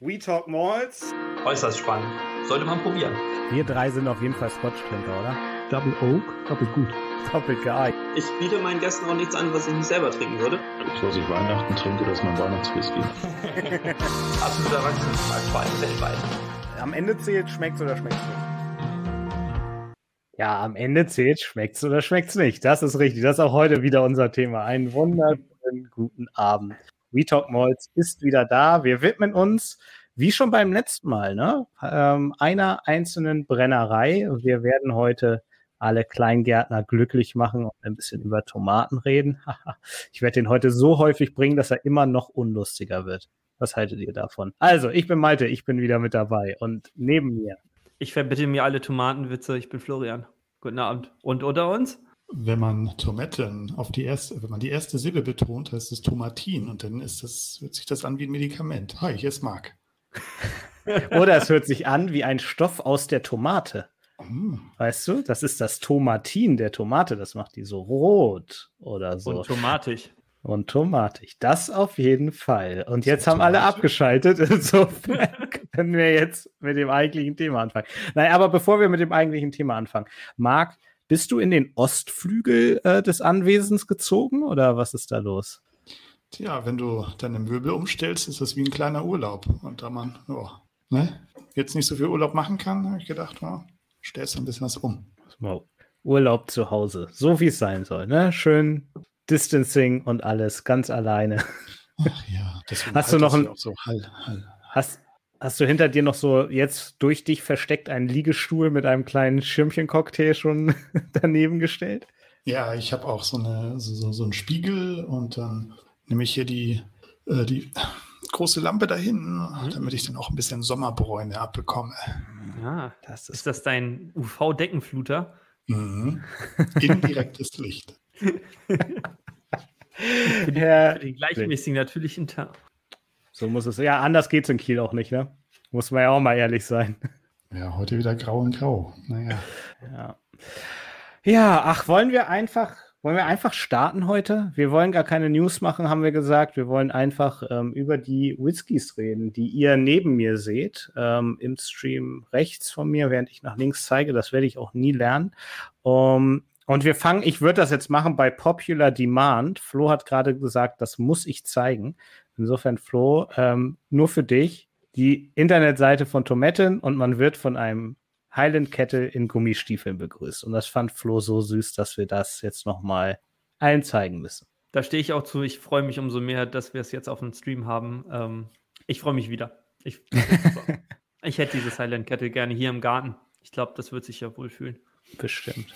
We Talk Malls. Äußerst spannend. Sollte man probieren. Wir drei sind auf jeden Fall Scotch-Trinker, oder? Double Oak, doppelt gut. Doppelt geeignet. Ich biete meinen Gästen auch nichts an, was ich nicht selber trinken würde. Das, was ich Weihnachten trinke, das ist mein Weihnachtswhisky. Absoluter Erwachsenenmarkt, vor allem weltweit. Am Ende zählt, schmeckt's oder schmeckt's nicht. Ja, am Ende zählt, schmeckt's oder schmeckt's nicht. Das ist richtig. Das ist auch heute wieder unser Thema. Einen wunderschönen guten Abend. We Talk Malls ist wieder da. Wir widmen uns, wie schon beim letzten Mal, ne, ähm, einer einzelnen Brennerei. Wir werden heute alle Kleingärtner glücklich machen und ein bisschen über Tomaten reden. ich werde den heute so häufig bringen, dass er immer noch unlustiger wird. Was haltet ihr davon? Also, ich bin Malte, ich bin wieder mit dabei und neben mir. Ich verbitte mir alle Tomatenwitze, ich bin Florian. Guten Abend. Und unter uns? Wenn man Tomaten auf die erste, wenn man die erste Silbe betont, heißt es Tomatin und dann ist das, hört sich das an wie ein Medikament. Hi, hier ist Marc. Oder es hört sich an wie ein Stoff aus der Tomate. Mm. Weißt du, das ist das Tomatin der Tomate, das macht die so rot oder so. Und tomatig. Und tomatig. Das auf jeden Fall. Und jetzt haben alle Tomate? abgeschaltet. Insofern können wir jetzt mit dem eigentlichen Thema anfangen. Nein, aber bevor wir mit dem eigentlichen Thema anfangen, Marc, bist du in den Ostflügel äh, des Anwesens gezogen oder was ist da los? Tja, wenn du deine Möbel umstellst, ist das wie ein kleiner Urlaub. Und da man ja, ne, jetzt nicht so viel Urlaub machen kann, habe ich gedacht, ja, stellst du ein bisschen was um. Urlaub zu Hause, so wie es sein soll, ne? Schön Distancing und alles, ganz alleine. Ach ja, deswegen Hast du noch das ein- so Hall, Hall. Hast, hast du hinter dir noch so jetzt durch dich versteckt einen Liegestuhl mit einem kleinen Schirmchen-Cocktail schon daneben gestellt? Ja, ich habe auch so, eine, so, so, so einen Spiegel und dann nehme ich hier die, äh, die große Lampe dahin, damit ich dann auch ein bisschen Sommerbräune abbekomme. Ja, Das ist ist das dein UV-Deckenfluter? Mhm. Indirektes Licht. Für Ja, den gleichmäßigen natürlichen Tag. So muss es. Ja, anders geht's in Kiel auch nicht, ne? Muss man ja auch mal ehrlich sein. Ja, heute wieder grau und grau. Naja. Ja. Ja, ach, wollen wir einfach, wollen wir einfach starten heute? Wir wollen gar keine News machen, haben wir gesagt. Wir wollen einfach ähm, über die Whiskys reden, die ihr neben mir seht, ähm, im Stream rechts von mir, während ich nach links zeige. Das werde ich auch nie lernen. Um, und wir fangen, ich würde das jetzt machen bei Popular Demand. Flo hat gerade gesagt, das muss ich zeigen. Insofern, Flo, ähm, nur für dich die Internetseite von Tomaten und man wird von einem Highland Kettle in Gummistiefeln begrüßt. Und das fand Flo so süß, dass wir das jetzt nochmal allen zeigen müssen. Da stehe ich auch zu. Ich freue mich umso mehr, dass wir es jetzt auf dem Stream haben. Ähm, ich freue mich wieder. Ich, ich hätte dieses Silent Kettle gerne hier im Garten. Ich glaube, das wird sich ja wohlfühlen. Bestimmt.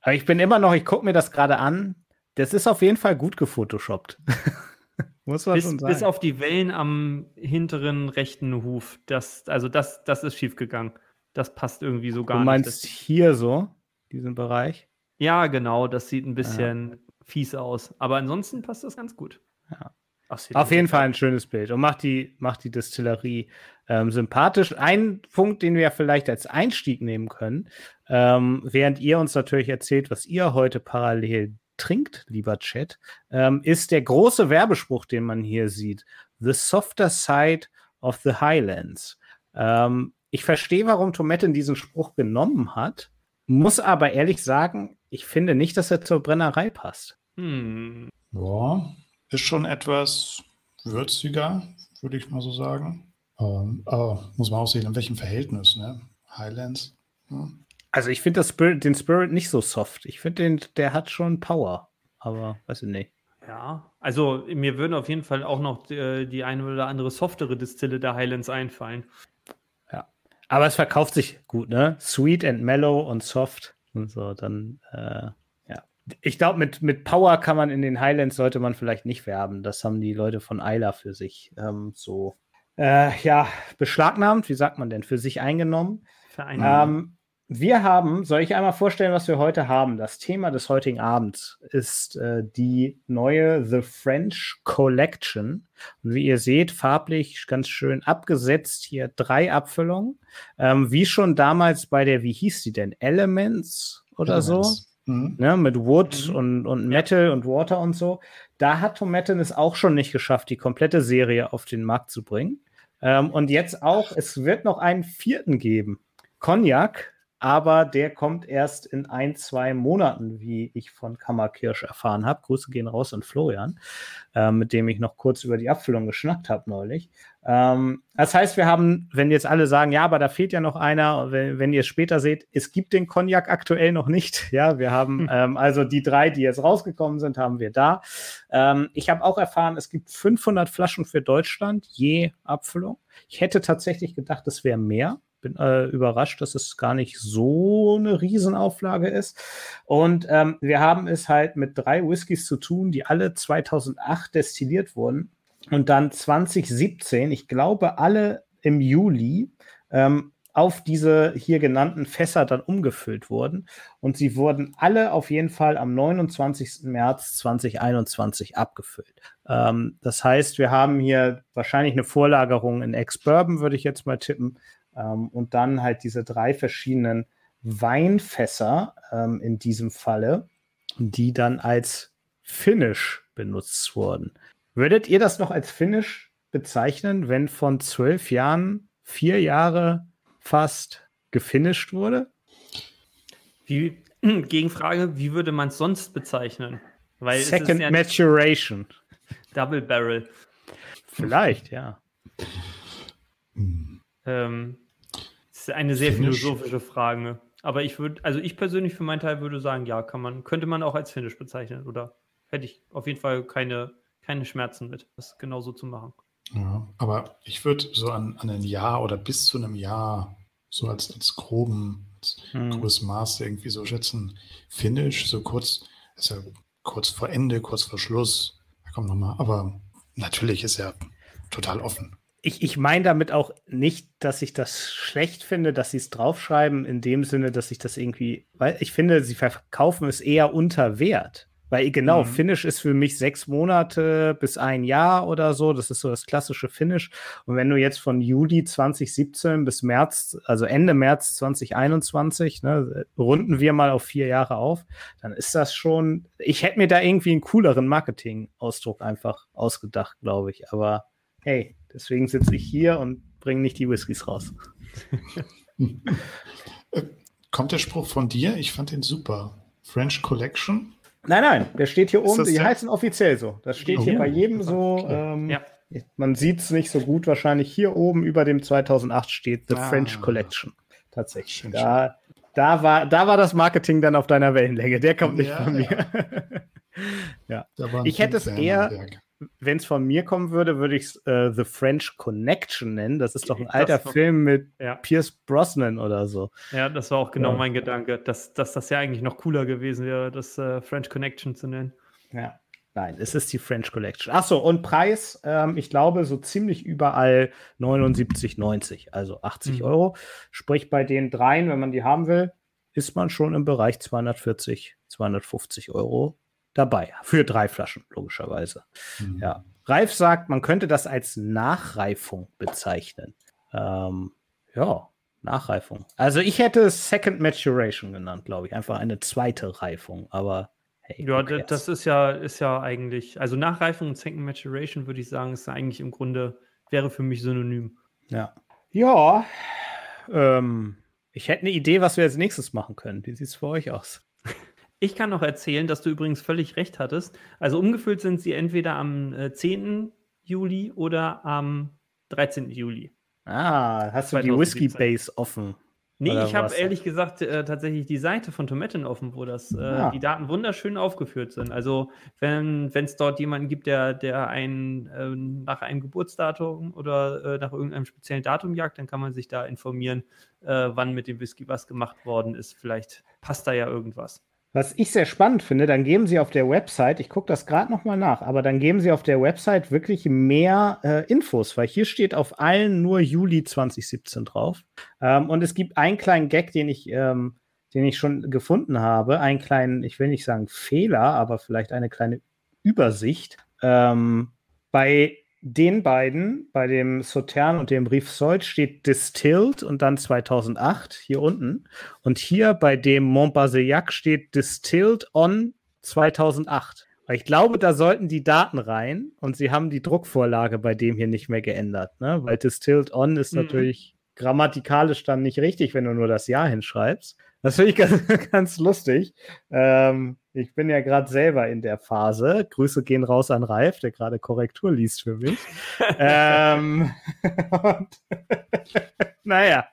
Aber ich bin immer noch, ich gucke mir das gerade an. Das ist auf jeden Fall gut gefotoshoppt. Muss man Bis, schon sagen. bis auf die Wellen am hinteren rechten Huf. Das, also das, das ist schief gegangen. Das passt irgendwie so gar du meinst nicht. Hier so, diesen Bereich? ja, genau. Das sieht ein bisschen fies aus. Aber ansonsten passt das ganz gut. Ja. Auf jeden Fall ein schönes Bild und macht die, macht die Destillerie ähm, sympathisch. Ein Punkt, den wir vielleicht als Einstieg nehmen können, ähm, während ihr uns natürlich erzählt, was ihr heute parallel trinkt, lieber Chat, ähm, ist der große Werbespruch, den man hier sieht. The softer side of the Highlands. Ähm, ich verstehe, warum Tomatin diesen Spruch genommen hat, muss aber ehrlich sagen, ich finde nicht, dass er zur Brennerei passt. Hm. Ja, ist schon etwas würziger, würde ich mal so sagen. Ähm, aber muss man auch sehen, in welchem Verhältnis, ne? Highlands. Ja. Also ich finde Spirit, den Spirit nicht so soft. Ich finde den, der hat schon Power. Aber weiß ich nicht. Ja, also mir würden auf jeden Fall auch noch äh, die eine oder andere softere Distille der Highlands einfallen. Aber es verkauft sich gut, ne? Sweet and mellow und soft und so. Dann, äh, ja. Ich glaube, mit, mit Power kann man in den Highlands sollte man vielleicht nicht werben. Das haben die Leute von Isla für sich ähm, so, äh, ja, beschlagnahmt. Wie sagt man denn? Für sich eingenommen. Verein Ähm, wir haben, soll ich einmal vorstellen, was wir heute haben? Das Thema des heutigen Abends ist äh, die neue The French Collection. Und wie ihr seht, farblich ganz schön abgesetzt. Hier drei Abfüllungen. Ähm, wie schon damals bei der, wie hieß die denn? Elements oder so? Elements. Mhm. ne, mit Wood Mhm. und, und Metal und Water und so. Da hat Tomatin es auch schon nicht geschafft, die komplette Serie auf den Markt zu bringen. Ähm, und jetzt auch, es wird noch einen vierten geben. Cognac, aber der kommt erst in ein, zwei Monaten, wie ich von Kammerkirsch erfahren habe. Grüße gehen raus an Florian, äh, mit dem ich noch kurz über die Abfüllung geschnackt habe neulich. Ähm, das heißt, wir haben, wenn jetzt alle sagen, ja, aber da fehlt ja noch einer, wenn, wenn ihr es später seht, es gibt den Cognac aktuell noch nicht. Ja, wir haben hm. ähm, also die drei, die jetzt rausgekommen sind, haben wir da. Ähm, ich habe auch erfahren, es gibt 500 Flaschen für Deutschland je Abfüllung. Ich hätte tatsächlich gedacht, es wäre mehr bin äh, überrascht, dass es gar nicht so eine Riesenauflage ist. Und ähm, wir haben es halt mit drei Whiskys zu tun, die alle 2008 destilliert wurden und dann 2017, ich glaube, alle im Juli ähm, auf diese hier genannten Fässer dann umgefüllt wurden. Und sie wurden alle auf jeden Fall am 29. März 2021 abgefüllt. Ähm, das heißt, wir haben hier wahrscheinlich eine Vorlagerung in Ex-Bourbon, würde ich jetzt mal tippen, ähm, und dann halt diese drei verschiedenen Weinfässer ähm, in diesem Falle, die dann als Finish benutzt wurden. Würdet ihr das noch als Finish bezeichnen, wenn von zwölf Jahren vier Jahre fast gefinisht wurde? Wie, Gegenfrage, wie würde man es sonst bezeichnen? Weil Second ja Maturation. Double Barrel. Vielleicht, ja. Ähm, das ist eine sehr Finish. philosophische Frage. Aber ich würde, also ich persönlich für meinen Teil würde sagen, ja, kann man, könnte man auch als Finish bezeichnen. Oder hätte ich auf jeden Fall keine, keine Schmerzen mit, das genauso zu machen. Ja, aber ich würde so an, an ein Jahr oder bis zu einem Jahr so als, als groben, als hm. grobes Maß irgendwie so schätzen. Finish, so kurz, ist ja kurz vor Ende, kurz vor Schluss. Da kommt nochmal, aber natürlich ist er total offen ich, ich meine damit auch nicht, dass ich das schlecht finde, dass sie es draufschreiben, in dem Sinne, dass ich das irgendwie, weil ich finde, sie verkaufen es eher unter Wert. Weil genau, mhm. Finish ist für mich sechs Monate bis ein Jahr oder so. Das ist so das klassische Finish. Und wenn du jetzt von Juli 2017 bis März, also Ende März 2021, ne, runden wir mal auf vier Jahre auf, dann ist das schon, ich hätte mir da irgendwie einen cooleren Marketing-Ausdruck einfach ausgedacht, glaube ich. Aber hey, Deswegen sitze ich hier und bringe nicht die Whiskys raus. Kommt der Spruch von dir? Ich fand den super. French Collection? Nein, nein, der steht hier oben. Die der? heißen offiziell so. Das steht oh, hier bei jedem so. Ähm, ja. Man sieht es nicht so gut. Wahrscheinlich hier oben über dem 2008 steht The ah. French Collection. Tatsächlich. Da, da, war, da war das Marketing dann auf deiner Wellenlänge. Der kommt nicht ja, von mir. ja. ja. Ich hätte es eher wenn es von mir kommen würde, würde ich es äh, The French Connection nennen. Das ist doch ein alter war, Film mit ja. Pierce Brosnan oder so. Ja, das war auch genau ja. mein Gedanke, dass, dass das ja eigentlich noch cooler gewesen wäre, das äh, French Connection zu nennen. Ja. Nein, es ist die French Collection. Achso, und Preis, ähm, ich glaube, so ziemlich überall 79,90, also 80 mhm. Euro. Sprich, bei den dreien, wenn man die haben will, ist man schon im Bereich 240, 250 Euro dabei. Für drei Flaschen, logischerweise. Mhm. Ja. Ralf sagt, man könnte das als Nachreifung bezeichnen. Ähm, ja, Nachreifung. Also ich hätte Second Maturation genannt, glaube ich. Einfach eine zweite Reifung, aber hey. Ja, das ist ja, ist ja eigentlich, also Nachreifung und Second Maturation würde ich sagen, ist eigentlich im Grunde, wäre für mich synonym. Ja. Ja, ähm, ich hätte eine Idee, was wir als nächstes machen können. Wie sieht es für euch aus? Ich kann noch erzählen, dass du übrigens völlig recht hattest. Also umgefüllt sind sie entweder am äh, 10. Juli oder am 13. Juli. Ah, hast du die Whiskey Base offen? Nee, ich habe ehrlich gesagt äh, tatsächlich die Seite von Tomaten offen, wo das, äh, ja. die Daten wunderschön aufgeführt sind. Also wenn es dort jemanden gibt, der, der einen äh, nach einem Geburtsdatum oder äh, nach irgendeinem speziellen Datum jagt, dann kann man sich da informieren, äh, wann mit dem Whisky was gemacht worden ist. Vielleicht passt da ja irgendwas. Was ich sehr spannend finde, dann geben sie auf der Website, ich gucke das gerade nochmal nach, aber dann geben sie auf der Website wirklich mehr äh, Infos, weil hier steht auf allen nur Juli 2017 drauf. Ähm, und es gibt einen kleinen Gag, den ich, ähm, den ich schon gefunden habe, einen kleinen, ich will nicht sagen Fehler, aber vielleicht eine kleine Übersicht. Ähm, bei den beiden, bei dem Sautern und dem Brief Sold, steht Distilled und dann 2008 hier unten. Und hier bei dem Montbazillac steht Distilled on 2008. Ich glaube, da sollten die Daten rein und sie haben die Druckvorlage bei dem hier nicht mehr geändert, ne? Weil Distilled On ist mhm. natürlich grammatikalisch dann nicht richtig, wenn du nur das Jahr hinschreibst. Das finde ich ganz, ganz lustig. Ähm, ich bin ja gerade selber in der Phase. Grüße gehen raus an Ralf, der gerade Korrektur liest für mich. ähm, naja,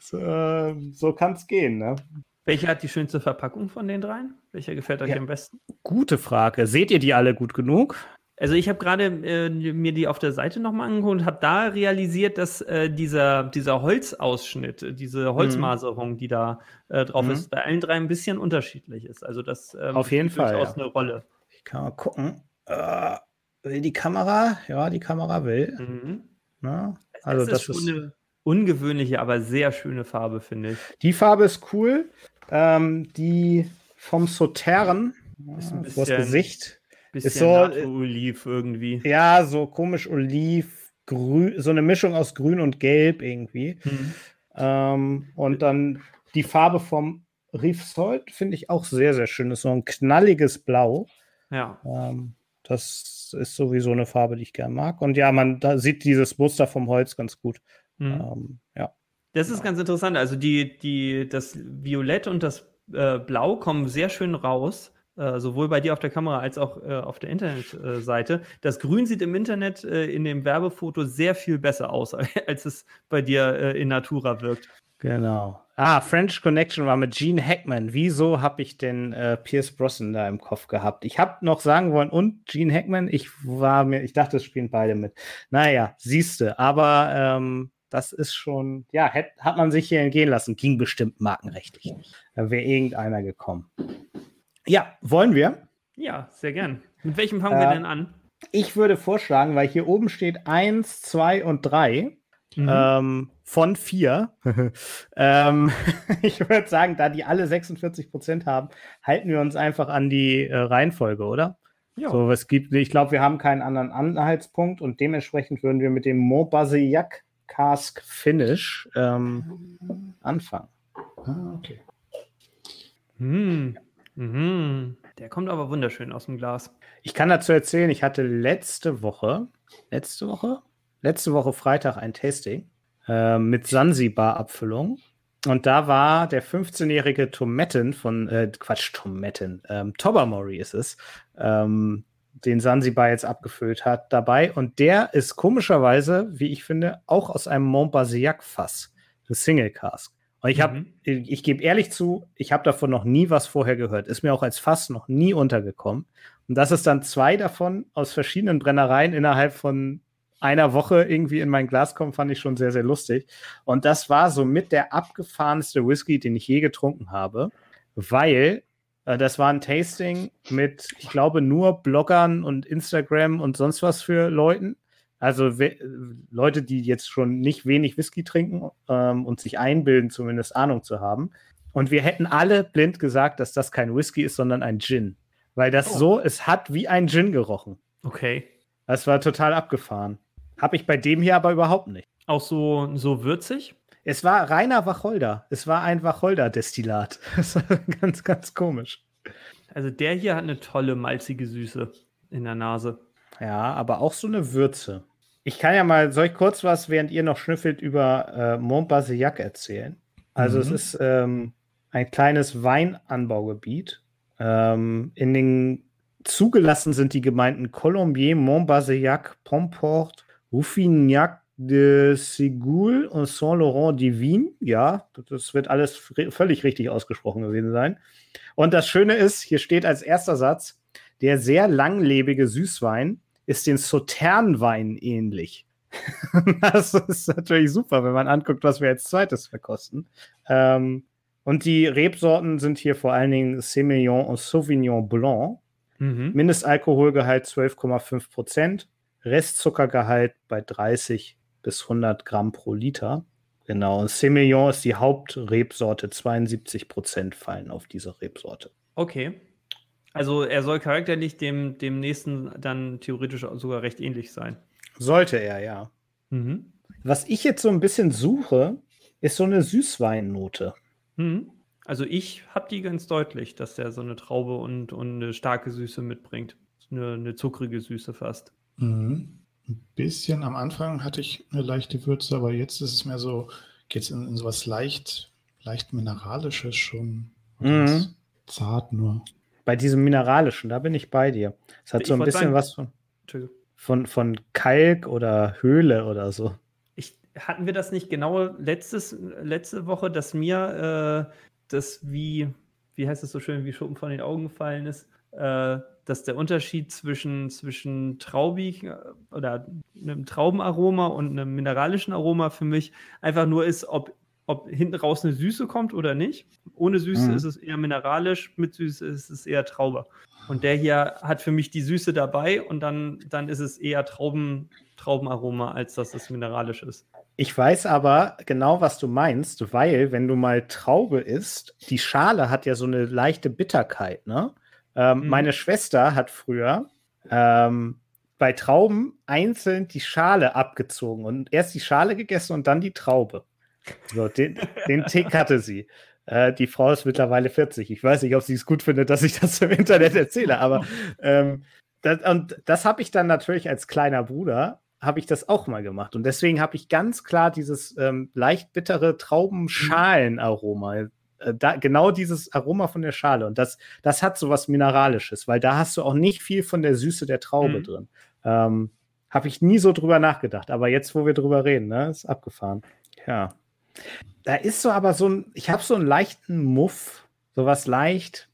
so, so kann es gehen. Ne? Welcher hat die schönste Verpackung von den dreien? Welcher gefällt euch ja, am besten? Gute Frage. Seht ihr die alle gut genug? Also ich habe gerade äh, mir die auf der Seite nochmal angeguckt und habe da realisiert, dass äh, dieser, dieser Holzausschnitt, diese mhm. Holzmaserung, die da äh, drauf mhm. ist, bei allen drei ein bisschen unterschiedlich ist. Also das ähm, auf jeden Fall durchaus ja. eine Rolle. Ich kann mal gucken. Äh, will die Kamera? Ja, die Kamera will. Mhm. Na, also das, das ist, ist eine ungewöhnliche, aber sehr schöne Farbe, finde ich. Die Farbe ist cool. Ähm, die vom Sautern, ist ein bisschen, das Gesicht Bisschen ist so, Oliv irgendwie. Ja, so komisch Oliv, grün, so eine Mischung aus Grün und Gelb irgendwie. Mhm. Ähm, und dann die Farbe vom Reef Salt finde ich auch sehr, sehr schön. Das ist so ein knalliges Blau. Ja. Ähm, das ist sowieso eine Farbe, die ich gerne mag. Und ja, man da sieht dieses Muster vom Holz ganz gut. Mhm. Ähm, ja. Das ist ganz interessant. Also die, die, das Violett und das äh, Blau kommen sehr schön raus. Äh, sowohl bei dir auf der Kamera als auch äh, auf der Internetseite. das Grün sieht im Internet äh, in dem Werbefoto sehr viel besser aus, als es bei dir äh, in Natura wirkt. Genau. Ah, French Connection war mit Gene Hackman. Wieso habe ich denn äh, Pierce Brosnan da im Kopf gehabt? Ich habe noch sagen wollen, und Gene Hackman, ich war mir, ich dachte, es spielen beide mit. Naja, siehste, aber ähm, das ist schon, ja, hat, hat man sich hier entgehen lassen. Ging bestimmt markenrechtlich nicht. Da wäre irgendeiner gekommen. Ja, wollen wir? Ja, sehr gern. Mit welchem fangen äh, wir denn an? Ich würde vorschlagen, weil hier oben steht 1, 2 und 3 mhm. ähm, von 4. ähm, ich würde sagen, da die alle 46 Prozent haben, halten wir uns einfach an die äh, Reihenfolge, oder? Ja. So, es gibt, ich glaube, wir haben keinen anderen Anhaltspunkt und dementsprechend würden wir mit dem Montbazillac Cask Finish ähm, anfangen. Ah, okay. Hm. Mhm. Der kommt aber wunderschön aus dem Glas. Ich kann dazu erzählen, ich hatte letzte Woche, letzte Woche, letzte Woche Freitag ein Tasting äh, mit Sansibar-Abfüllung. Und da war der 15-jährige Tometten von, äh, Quatsch, Tometten, ähm, Tobermory ist es, ähm, den Sansibar jetzt abgefüllt hat, dabei. Und der ist komischerweise, wie ich finde, auch aus einem Montbazillac-Fass, das Single Cask. Und ich habe, mhm. ich gebe ehrlich zu, ich habe davon noch nie was vorher gehört. Ist mir auch als Fass noch nie untergekommen. Und dass es dann zwei davon aus verschiedenen Brennereien innerhalb von einer Woche irgendwie in mein Glas kommen, fand ich schon sehr, sehr lustig. Und das war so mit der abgefahrenste Whisky, den ich je getrunken habe, weil äh, das war ein Tasting mit, ich glaube, nur Bloggern und Instagram und sonst was für Leuten. Also Leute, die jetzt schon nicht wenig Whisky trinken ähm, und sich einbilden, zumindest Ahnung zu haben. Und wir hätten alle blind gesagt, dass das kein Whisky ist, sondern ein Gin. Weil das oh. so, es hat wie ein Gin gerochen. Okay. Das war total abgefahren. Habe ich bei dem hier aber überhaupt nicht. Auch so, so würzig? Es war reiner Wacholder. Es war ein Wacholder-Destillat. Das war ganz, ganz komisch. Also der hier hat eine tolle malzige Süße in der Nase. Ja, aber auch so eine Würze. Ich kann ja mal, soll ich kurz was, während ihr noch schnüffelt, über äh, Montbazillac erzählen? Also mhm. es ist ähm, ein kleines Weinanbaugebiet. Ähm, in den zugelassen sind die Gemeinden Colombier, Montbazillac, Pomport, Ruffignac de Sigul und Saint-Laurent-Divine. Ja, das wird alles völlig richtig ausgesprochen gewesen sein. Und das Schöne ist, hier steht als erster Satz, der sehr langlebige Süßwein ist den Sauternwein ähnlich. das ist natürlich super, wenn man anguckt, was wir als zweites verkosten. Ähm, und die Rebsorten sind hier vor allen Dingen Semillon und Sauvignon Blanc. Mhm. Mindestalkoholgehalt 12,5 Prozent. Restzuckergehalt bei 30 bis 100 Gramm pro Liter. Genau, und Semillon ist die Hauptrebsorte. 72 Prozent fallen auf diese Rebsorte. Okay. Also er soll charakterlich dem, dem nächsten dann theoretisch sogar recht ähnlich sein. Sollte er, ja. Mhm. Was ich jetzt so ein bisschen suche, ist so eine Süßweinnote. Mhm. Also ich habe die ganz deutlich, dass der so eine Traube und, und eine starke Süße mitbringt. Eine, eine zuckrige Süße fast. Mhm. Ein bisschen am Anfang hatte ich eine leichte Würze, aber jetzt ist es mehr so, geht es in, in sowas leicht, leicht Mineralisches schon. Mhm. Zart nur. Bei diesem Mineralischen, da bin ich bei dir. Es hat Ich so ein bisschen sagen- was von, von, von Kalk oder Höhle oder so. Ich, hatten wir das nicht genau letztes, letzte Woche, dass mir äh, das wie, wie heißt es so schön, wie Schuppen von den Augen gefallen ist, äh, dass der Unterschied zwischen, zwischen traubig äh, oder einem Traubenaroma und einem mineralischen Aroma für mich einfach nur ist, ob, ob hinten raus eine Süße kommt oder nicht. Ohne Süße Mhm. ist es eher mineralisch, mit Süße ist es eher Traube. Und der hier hat für mich die Süße dabei und dann, dann ist es eher Trauben, Traubenaroma, als dass es mineralisch ist. Ich weiß aber genau, was du meinst, weil wenn du mal Traube isst, die Schale hat ja so eine leichte Bitterkeit, ne? Ähm, Mhm. Meine Schwester hat früher ähm, bei Trauben einzeln die Schale abgezogen und erst die Schale gegessen und dann die Traube. So, den, den Tick hatte sie. Äh, die Frau ist mittlerweile 40. Ich weiß nicht, ob sie es gut findet, dass ich das im Internet erzähle, aber ähm, das, und das habe ich dann natürlich als kleiner Bruder, habe ich das auch mal gemacht. Und deswegen habe ich ganz klar dieses ähm, leicht bittere Traubenschalenaroma. Äh, da, genau dieses Aroma von der Schale. Und das, das hat so was Mineralisches, weil da hast du auch nicht viel von der Süße der Traube Mhm. drin. Ähm, habe ich nie so drüber nachgedacht. Aber jetzt, wo wir drüber reden, ne, ist abgefahren. Ja. Da ist so aber so ein, ich habe so einen leichten Muff, sowas leicht.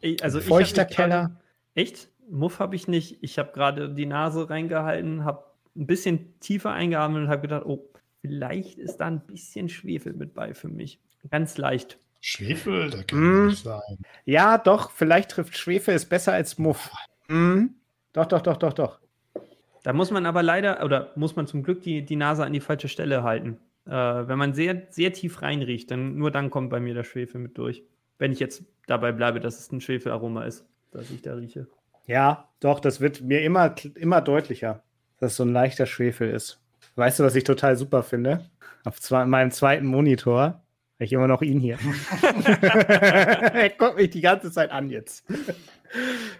Ich, also Feuchter Keller. Echt? Muff habe ich nicht. Ich habe gerade die Nase reingehalten, habe ein bisschen tiefer eingeatmet und habe gedacht, oh, vielleicht ist da ein bisschen Schwefel mit bei für mich. Ganz leicht. Schwefel, da kann Mm. nicht sein. Ja, doch, vielleicht trifft Schwefel ist besser als Muff. Mhm. Doch, doch, doch, doch, doch. Da muss man aber leider, oder muss man zum Glück die, die Nase an die falsche Stelle halten. Äh, wenn man sehr, sehr tief reinriecht, dann nur dann kommt bei mir der Schwefel mit durch. Wenn ich jetzt dabei bleibe, dass es ein Schwefelaroma ist, das ich da rieche. Ja, doch, das wird mir immer, immer deutlicher, dass es so ein leichter Schwefel ist. Weißt du, was ich total super finde? Auf zwei, meinem zweiten Monitor habe ich immer noch ihn hier. er guckt mich die ganze Zeit an jetzt.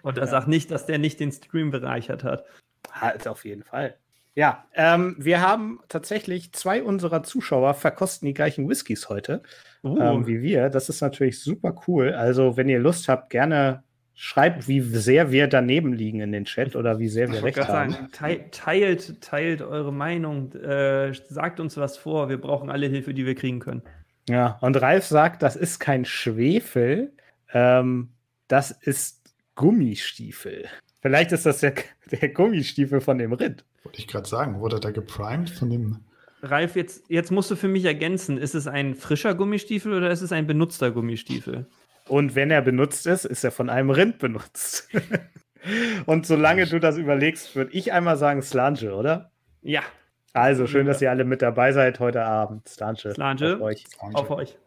Und er sagt nicht, dass der nicht den Stream bereichert hat. Halt, auf jeden Fall. Ja, ähm, wir haben tatsächlich zwei unserer Zuschauer verkosten die gleichen Whiskys heute Uh, ähm, wie wir. Das ist natürlich super cool. Also, wenn ihr Lust habt, gerne schreibt, wie sehr wir daneben liegen in den Chat oder wie sehr wir Ich recht haben. sagen, teilt, teilt, teilt eure Meinung, äh, sagt uns was vor. Wir brauchen alle Hilfe, die wir kriegen können. Ja, und Ralf sagt, das ist kein Schwefel, ähm, das ist Gummistiefel. Vielleicht ist das der, der Gummistiefel von dem Rind. Wollte ich gerade sagen, wurde da geprimed von dem. Ralf, jetzt, jetzt musst du für mich ergänzen, ist es ein frischer Gummistiefel oder ist es ein benutzter Gummistiefel? Und wenn er benutzt ist, ist er von einem Rind benutzt. und solange du das überlegst, würde ich einmal sagen Slange, oder? Ja, Also schön, dass ihr alle mit dabei seid heute Abend. Slange. Slange. auf euch. auf euch.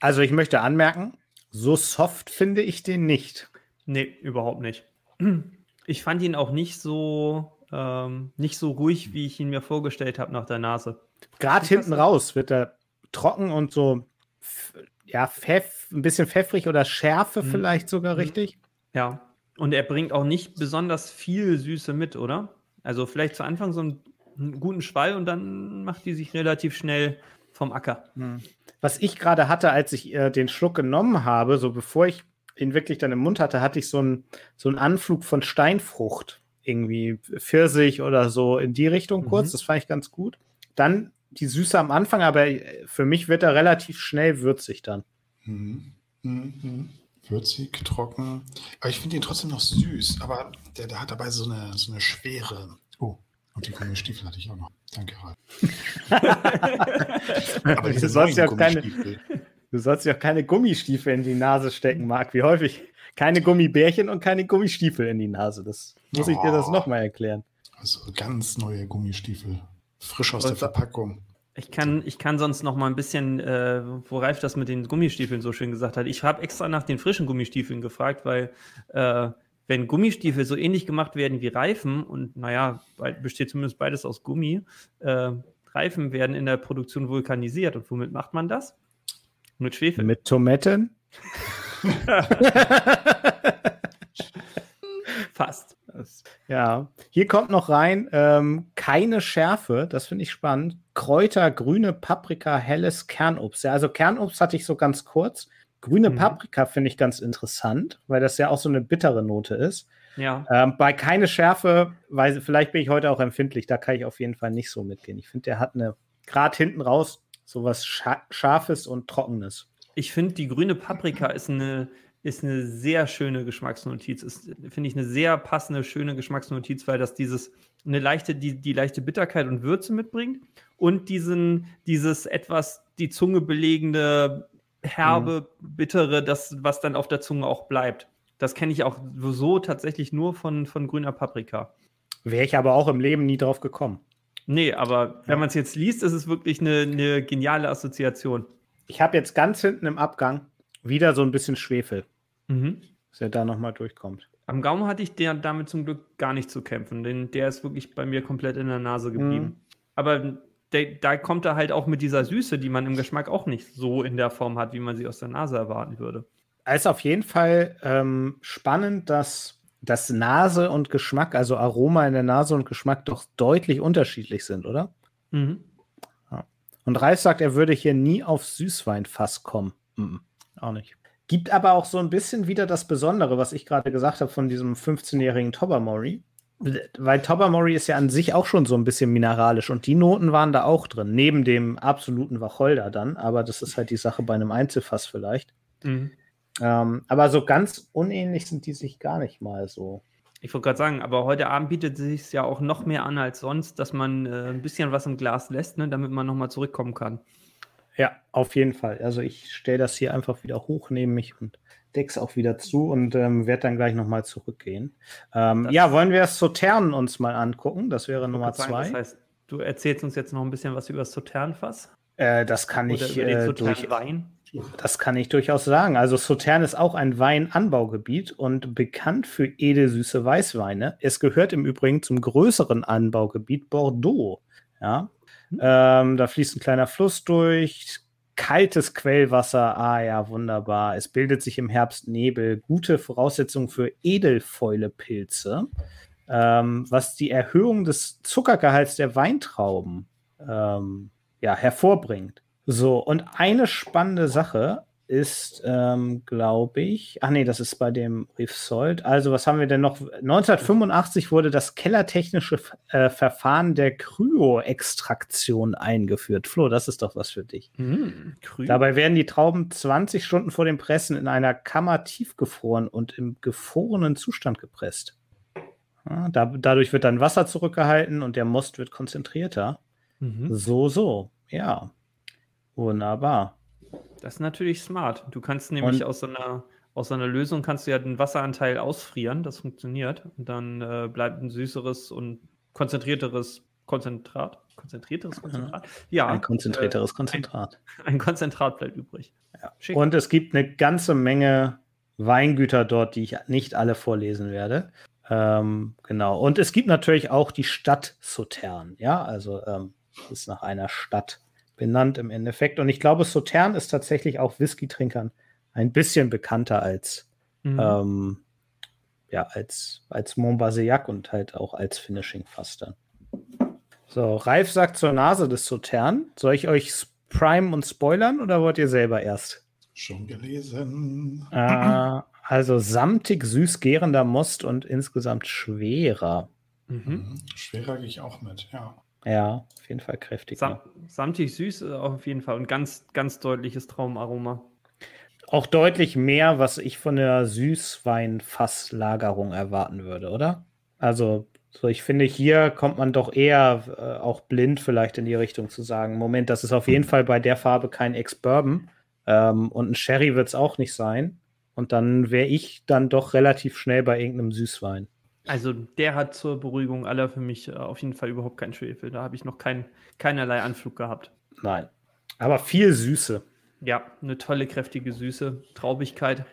Also ich möchte anmerken, so soft finde ich den nicht. Nee, überhaupt nicht. Ich fand ihn auch nicht so, ähm, nicht so ruhig, wie ich ihn mir vorgestellt habe nach der Nase. Gerade hinten raus wird er trocken und so, ja, pfeff, ein bisschen pfeffrig oder Schärfe Mhm. vielleicht sogar Mhm. richtig. Ja. Und er bringt auch nicht besonders viel Süße mit, oder? Also vielleicht zu Anfang so einen, einen guten Schwall und dann macht die sich relativ schnell vom Acker. Was ich gerade hatte, als ich äh, den Schluck genommen habe, so bevor ich ihn wirklich dann im Mund hatte, hatte ich so einen so einen Anflug von Steinfrucht. Irgendwie Pfirsich oder so in die Richtung kurz. Mhm. Das fand ich ganz gut. Dann die Süße am Anfang, aber für mich wird er relativ schnell würzig dann. Mhm. Mhm. Mhm. Würzig, trocken. Aber ich finde ihn trotzdem noch süß. Aber der, der hat dabei so eine, so eine Schwere. Oh, und die Gummistiefel hatte ich auch noch. Danke, Ralf. Aber diese sollst ja keine- Gummistiefel. Du sollst ja auch keine Gummistiefel in die Nase stecken, Marc. Wie häufig? Keine Gummibärchen und keine Gummistiefel in die Nase. Das muss ich dir das Oh. nochmal erklären. Also ganz neue Gummistiefel. Frisch aus Was der Verpackung. Ich kann, ich kann sonst noch mal ein bisschen, äh, wo Ralf das mit den Gummistiefeln so schön gesagt hat. Ich habe extra nach den frischen Gummistiefeln gefragt, weil äh, wenn Gummistiefel so ähnlich gemacht werden wie Reifen und naja, besteht zumindest beides aus Gummi, äh, Reifen werden in der Produktion vulkanisiert. Und womit macht man das? Mit Schwefel. Mit Tomaten? Fast. Ja, hier kommt noch rein, ähm, keine Schärfe, das finde ich spannend. Kräuter, grüne Paprika, helles Kernobst. Ja, also Kernobst hatte ich so ganz kurz. Grüne mhm. Paprika finde ich ganz interessant, weil das ja auch so eine bittere Note ist. Ja. Ähm, bei keine Schärfe, weil vielleicht bin ich heute auch empfindlich, da kann ich auf jeden Fall nicht so mitgehen. Ich finde, der hat eine, gerade hinten raus, so was Scharfes und Trockenes. Ich finde, die grüne Paprika ist eine, ist eine sehr schöne Geschmacksnotiz. Ist, finde ich, eine sehr passende, schöne Geschmacksnotiz, weil das dieses, eine leichte, die, die leichte Bitterkeit und Würze mitbringt und diesen, dieses etwas die Zunge belegende, herbe, mhm. bittere, das, was dann auf der Zunge auch bleibt. Das kenne ich auch so tatsächlich nur von, von grüner Paprika. Wäre ich aber auch im Leben nie drauf gekommen. Nee, aber wenn man es jetzt liest, ist es wirklich eine, eine geniale Assoziation. Ich habe jetzt ganz hinten im Abgang wieder so ein bisschen Schwefel. Mhm. Dass er da nochmal durchkommt. Am Gaumen hatte ich der, damit zum Glück gar nicht zu kämpfen, denn der ist wirklich bei mir komplett in der Nase geblieben. Mhm. Aber der, da kommt er halt auch mit dieser Süße, die man im Geschmack auch nicht so in der Form hat, wie man sie aus der Nase erwarten würde. Es ist auf jeden Fall ähm, spannend, dass das Nase und Geschmack, also Aroma in der Nase und Geschmack doch deutlich unterschiedlich sind, oder? Mhm. Ja. Und Ralf sagt, er würde hier nie auf Süßweinfass kommen. Mhm. Auch nicht. Gibt aber auch so ein bisschen wieder das Besondere, was ich gerade gesagt habe von diesem 15-jährigen Tobermory. Weil Tobermory ist ja an sich auch schon so ein bisschen mineralisch und die Noten waren da auch drin, neben dem absoluten Wacholder dann, aber das ist halt die Sache bei einem Einzelfass vielleicht. Mhm. Ähm, aber so ganz unähnlich sind die sich gar nicht mal so. Ich wollte gerade sagen, aber heute Abend bietet es sich ja auch noch mehr an als sonst, dass man äh, ein bisschen was im Glas lässt, ne, damit man nochmal zurückkommen kann. Ja, auf jeden Fall. Also ich stelle das hier einfach wieder hoch neben mich und decke es auch wieder zu und ähm, werde dann gleich nochmal zurückgehen. Ähm, ja, wollen wir das Sautern uns mal angucken? Das wäre Nummer sagen, zwei. Das heißt, du erzählst uns jetzt noch ein bisschen was über das Sauternfass? Äh, das kann Oder ich äh, durch Wein. Das kann ich durchaus sagen. Also Sautern ist auch ein Weinanbaugebiet und bekannt für edelsüße Weißweine. Es gehört im Übrigen zum größeren Anbaugebiet Bordeaux. Ja, ähm, da fließt ein kleiner Fluss durch, kaltes Quellwasser, ah ja, wunderbar. Es bildet sich im Herbst Nebel, gute Voraussetzungen für Edelfäulepilze, ähm, was die Erhöhung des Zuckergehalts der Weintrauben ähm, ja, hervorbringt. So, und eine spannende Sache, ist, ähm, glaube ich, ach nee, das ist bei dem Rifsold. Also, was haben wir denn noch? 1985 wurde das kellertechnische äh, Verfahren der Kryoextraktion eingeführt. Flo, das ist doch was für dich. Mm, Dabei werden die Trauben 20 Stunden vor dem Pressen in einer Kammer tiefgefroren und im gefrorenen Zustand gepresst. Ja, da, dadurch wird dann Wasser zurückgehalten und der Most wird konzentrierter. Mhm. So, so. Ja. Wunderbar. Das ist natürlich smart. Du kannst nämlich aus so, einer, aus so einer Lösung kannst du ja den Wasseranteil ausfrieren, das funktioniert. Und dann äh, bleibt ein süßeres und konzentrierteres Konzentrat. Konzentrierteres Konzentrat? Ja. Ein konzentrierteres äh, Konzentrat. Ein, ein, Konzentrat bleibt übrig. Ja. Und es gibt eine ganze Menge Weingüter dort, die ich nicht alle vorlesen werde. Ähm, genau. Und es gibt natürlich auch die Stadt Sautern. Ja, also ähm, ist nach einer Stadt benannt im Endeffekt. Und ich glaube, Sautern ist tatsächlich auch Whisky-Trinkern ein bisschen bekannter als, mhm. ähm, ja, als, als Montbazillac und halt auch als Finishing-Faster. So, Ralf sagt zur Nase des Sautern. Soll ich euch Prime und spoilern oder wollt ihr selber erst? Schon gelesen. Äh, also samtig, süß gärender Most und insgesamt schwerer. Mhm. mhm. Schwerer gehe ich auch mit, ja. Ja, auf jeden Fall kräftig. Sam samtig süß äh, auf jeden Fall und ganz, ganz deutliches Traumaroma. Auch deutlich mehr, was ich von der Süßweinfasslagerung erwarten würde, oder? Also, so ich finde, hier kommt man doch eher äh, auch blind vielleicht in die Richtung zu sagen, Moment, das ist auf jeden Fall bei der Farbe kein Ex-Bourbon ähm, und ein Sherry wird es auch nicht sein. Und dann wäre ich dann doch relativ schnell bei irgendeinem Süßwein. Also der hat zur Beruhigung aller für mich äh, auf jeden Fall überhaupt keinen Schwefel. Da habe ich noch kein, keinerlei Anflug gehabt. Nein. Aber viel Süße. Ja, eine tolle, kräftige Süße, Traubigkeit.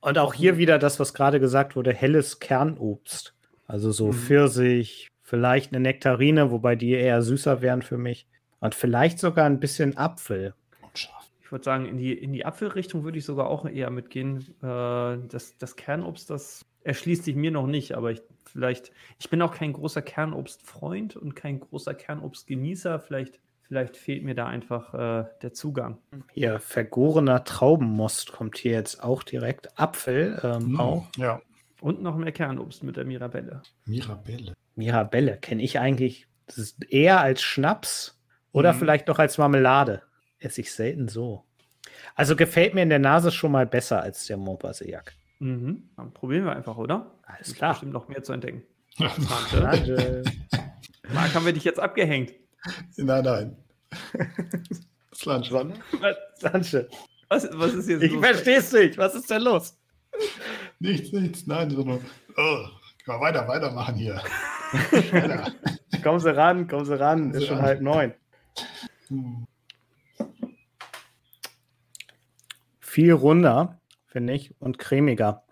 Und auch hier wieder das, was gerade gesagt wurde, helles Kernobst. Also so mhm. Pfirsich, vielleicht eine Nektarine, wobei die eher süßer wären für mich. Und vielleicht sogar ein bisschen Apfel. ich würde sagen, in die, in die Apfelrichtung würde ich sogar auch eher mitgehen. Äh, das, das Kernobst, das erschließt sich mir noch nicht, aber ich vielleicht, ich bin auch kein großer Kernobstfreund und kein großer Kernobstgenießer. Vielleicht, vielleicht fehlt mir da einfach äh, der Zugang. Hier, vergorener Traubenmost kommt hier jetzt auch direkt. Apfel ähm, Hm, auch. Ja. Und noch mehr Kernobst mit der Mirabelle. Mirabelle. Mirabelle kenne ich eigentlich das ist eher als Schnaps oder Mhm. vielleicht noch als Marmelade. Esse ich selten so. Also gefällt mir in der Nase schon mal besser als der Montpasseac. Mhm. Dann probieren wir einfach, oder? Alles Gibt klar. bestimmt noch mehr zu entdecken. Schade. Marc, haben wir dich jetzt abgehängt? nein, nein. Slansch, wann? Sanche, Was, was ist jetzt ich los? verstehe es nicht. Was ist denn los? Nichts, nichts, nein, sondern, oh, kann man weiter, weitermachen hier. Kommen Sie ran, kommen Sie ran. Ist Sie schon ran. halb neun. Hm. Viel runder, finde ich, und cremiger.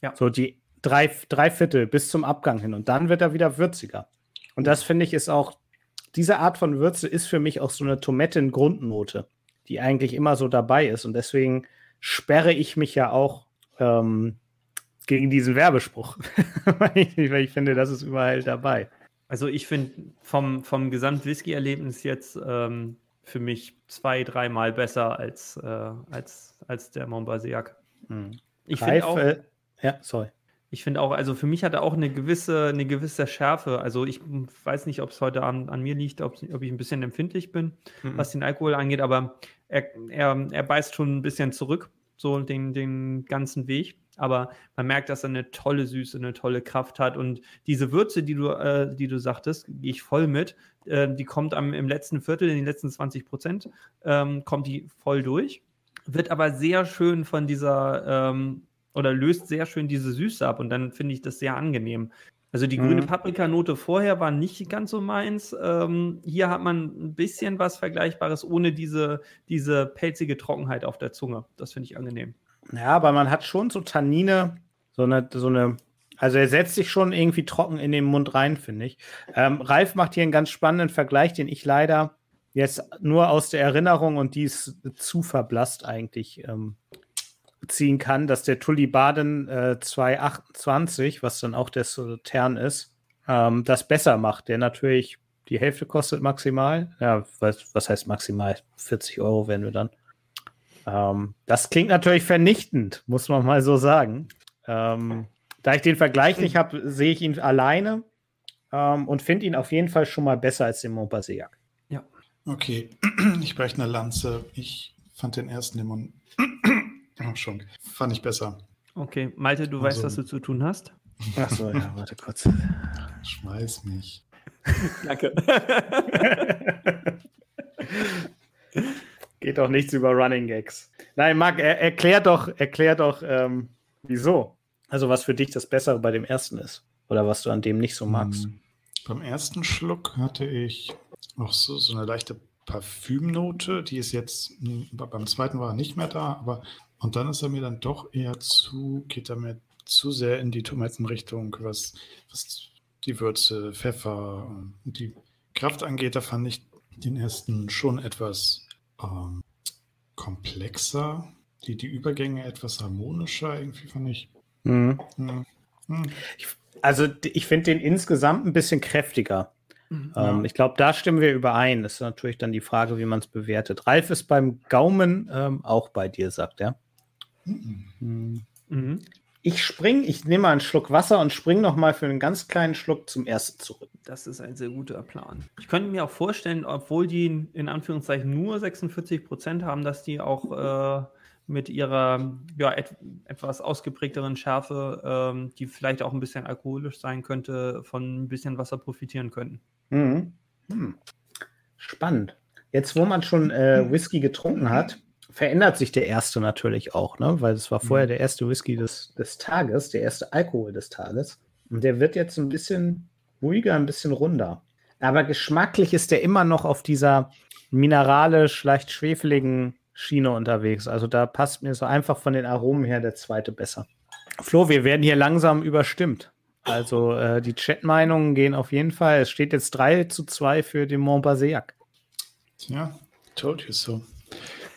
Ja. So die drei, drei Viertel bis zum Abgang hin. Und dann wird er wieder würziger. Und das finde ich ist auch, diese Art von Würze ist für mich auch so eine Tomaten-Grundnote, die eigentlich immer so dabei ist. Und deswegen sperre ich mich ja auch ähm, gegen diesen Werbespruch. weil, ich, weil ich finde, das ist überall dabei. Also ich finde vom, vom Gesamt-Whisky-Erlebnis jetzt ähm, für mich zwei, dreimal besser als, äh, als, als der Montbazillac. Hm. Ich finde auch, äh, ja, sorry. ich finde auch, also für mich hat er auch eine gewisse, eine gewisse Schärfe. Also ich weiß nicht, ob es heute Abend an mir liegt, ob, ob ich ein bisschen empfindlich bin, Mhm. was den Alkohol angeht, aber er, er, er beißt schon ein bisschen zurück, so den, den ganzen Weg. Aber man merkt, dass er eine tolle Süße, eine tolle Kraft hat. Und diese Würze, die du, äh, die du sagtest, gehe ich voll mit. Äh, die kommt am, im letzten Viertel, in den letzten 20 Prozent, ähm, kommt die voll durch. Wird aber sehr schön von dieser, ähm, oder löst sehr schön diese Süße ab. Und dann finde ich das sehr angenehm. Also die Mhm. grüne Paprikanote vorher war nicht ganz so meins. Ähm, hier hat man ein bisschen was Vergleichbares ohne diese, diese pelzige Trockenheit auf der Zunge. Das finde ich angenehm. Ja, aber man hat schon so Tannine, so eine, so eine, also er setzt sich schon irgendwie trocken in den Mund rein, finde ich. Ähm, Ralf macht hier einen ganz spannenden Vergleich, den ich leider jetzt nur aus der Erinnerung und die ist zu verblasst eigentlich ähm, ziehen kann, dass der Tully Baden äh, 228, was dann auch der Sautern ist, ähm, das besser macht, der natürlich die Hälfte kostet maximal. Ja, was, was heißt maximal? 40 Euro werden wir dann. Ähm, das klingt natürlich vernichtend, muss man mal so sagen. Ähm, da ich den Vergleich nicht habe, sehe ich ihn alleine ähm, und finde ihn auf jeden Fall schon mal besser als den Montpasseac. Okay, ich breche eine Lanze. Ich fand den ersten oh, schon, fand ich besser. Okay, Malte, du weißt, Also- was du zu tun hast. Achso, ja, warte kurz. Schmeiß mich. Danke. Geht doch nichts über Running Gags. Nein, Marc, er, erklär doch, erklär doch, ähm, wieso. Also, was für dich das Bessere bei dem ersten ist. Oder was du an dem nicht so magst. Hm. Beim ersten Schluck hatte ich auch so, so eine leichte Parfümnote, die ist jetzt, hm, beim zweiten war er nicht mehr da, aber und dann ist er mir dann doch eher zu, geht er mir zu sehr in die Tomatenrichtung, was, was die Würze, Pfeffer und die Kraft angeht, da fand ich den ersten schon etwas ähm, komplexer, die, die Übergänge etwas harmonischer, irgendwie fand ich. Mhm. Hm, hm, Also, ich finde den insgesamt ein bisschen kräftiger. Ja. Ähm, ich glaube, da stimmen wir überein. Das ist natürlich dann die Frage, wie man es bewertet. Ralf ist beim Gaumen ähm, auch bei dir, sagt er. hm. Hm. Mhm. Ich spring, ich nehme mal einen Schluck Wasser und spring noch mal für einen ganz kleinen Schluck zum ersten zurück. Das ist ein sehr guter Plan. Ich könnte mir auch vorstellen, obwohl die in- in Anführungszeichen nur 46 Prozent haben, dass die auch äh, mit ihrer ja, et etwas ausgeprägteren Schärfe, ähm, die vielleicht auch ein bisschen alkoholisch sein könnte, von ein bisschen Wasser profitieren könnten. Mhm. Hm. Spannend. Jetzt, wo man schon äh, Whisky getrunken hat, verändert sich der erste natürlich auch, ne? Weil es war vorher der erste Whisky des, des Tages, der erste Alkohol des Tages. Und der wird jetzt ein bisschen ruhiger, ein bisschen runder. Aber geschmacklich ist der immer noch auf dieser mineralisch, leicht schwefeligen Schiene unterwegs. Also da passt mir so einfach von den Aromen her der zweite besser. Flo, wir werden hier langsam überstimmt. Also äh, die Chat-Meinungen gehen auf jeden Fall. Es steht jetzt 3 zu 2 für den Montbazillac. Tja, told you so.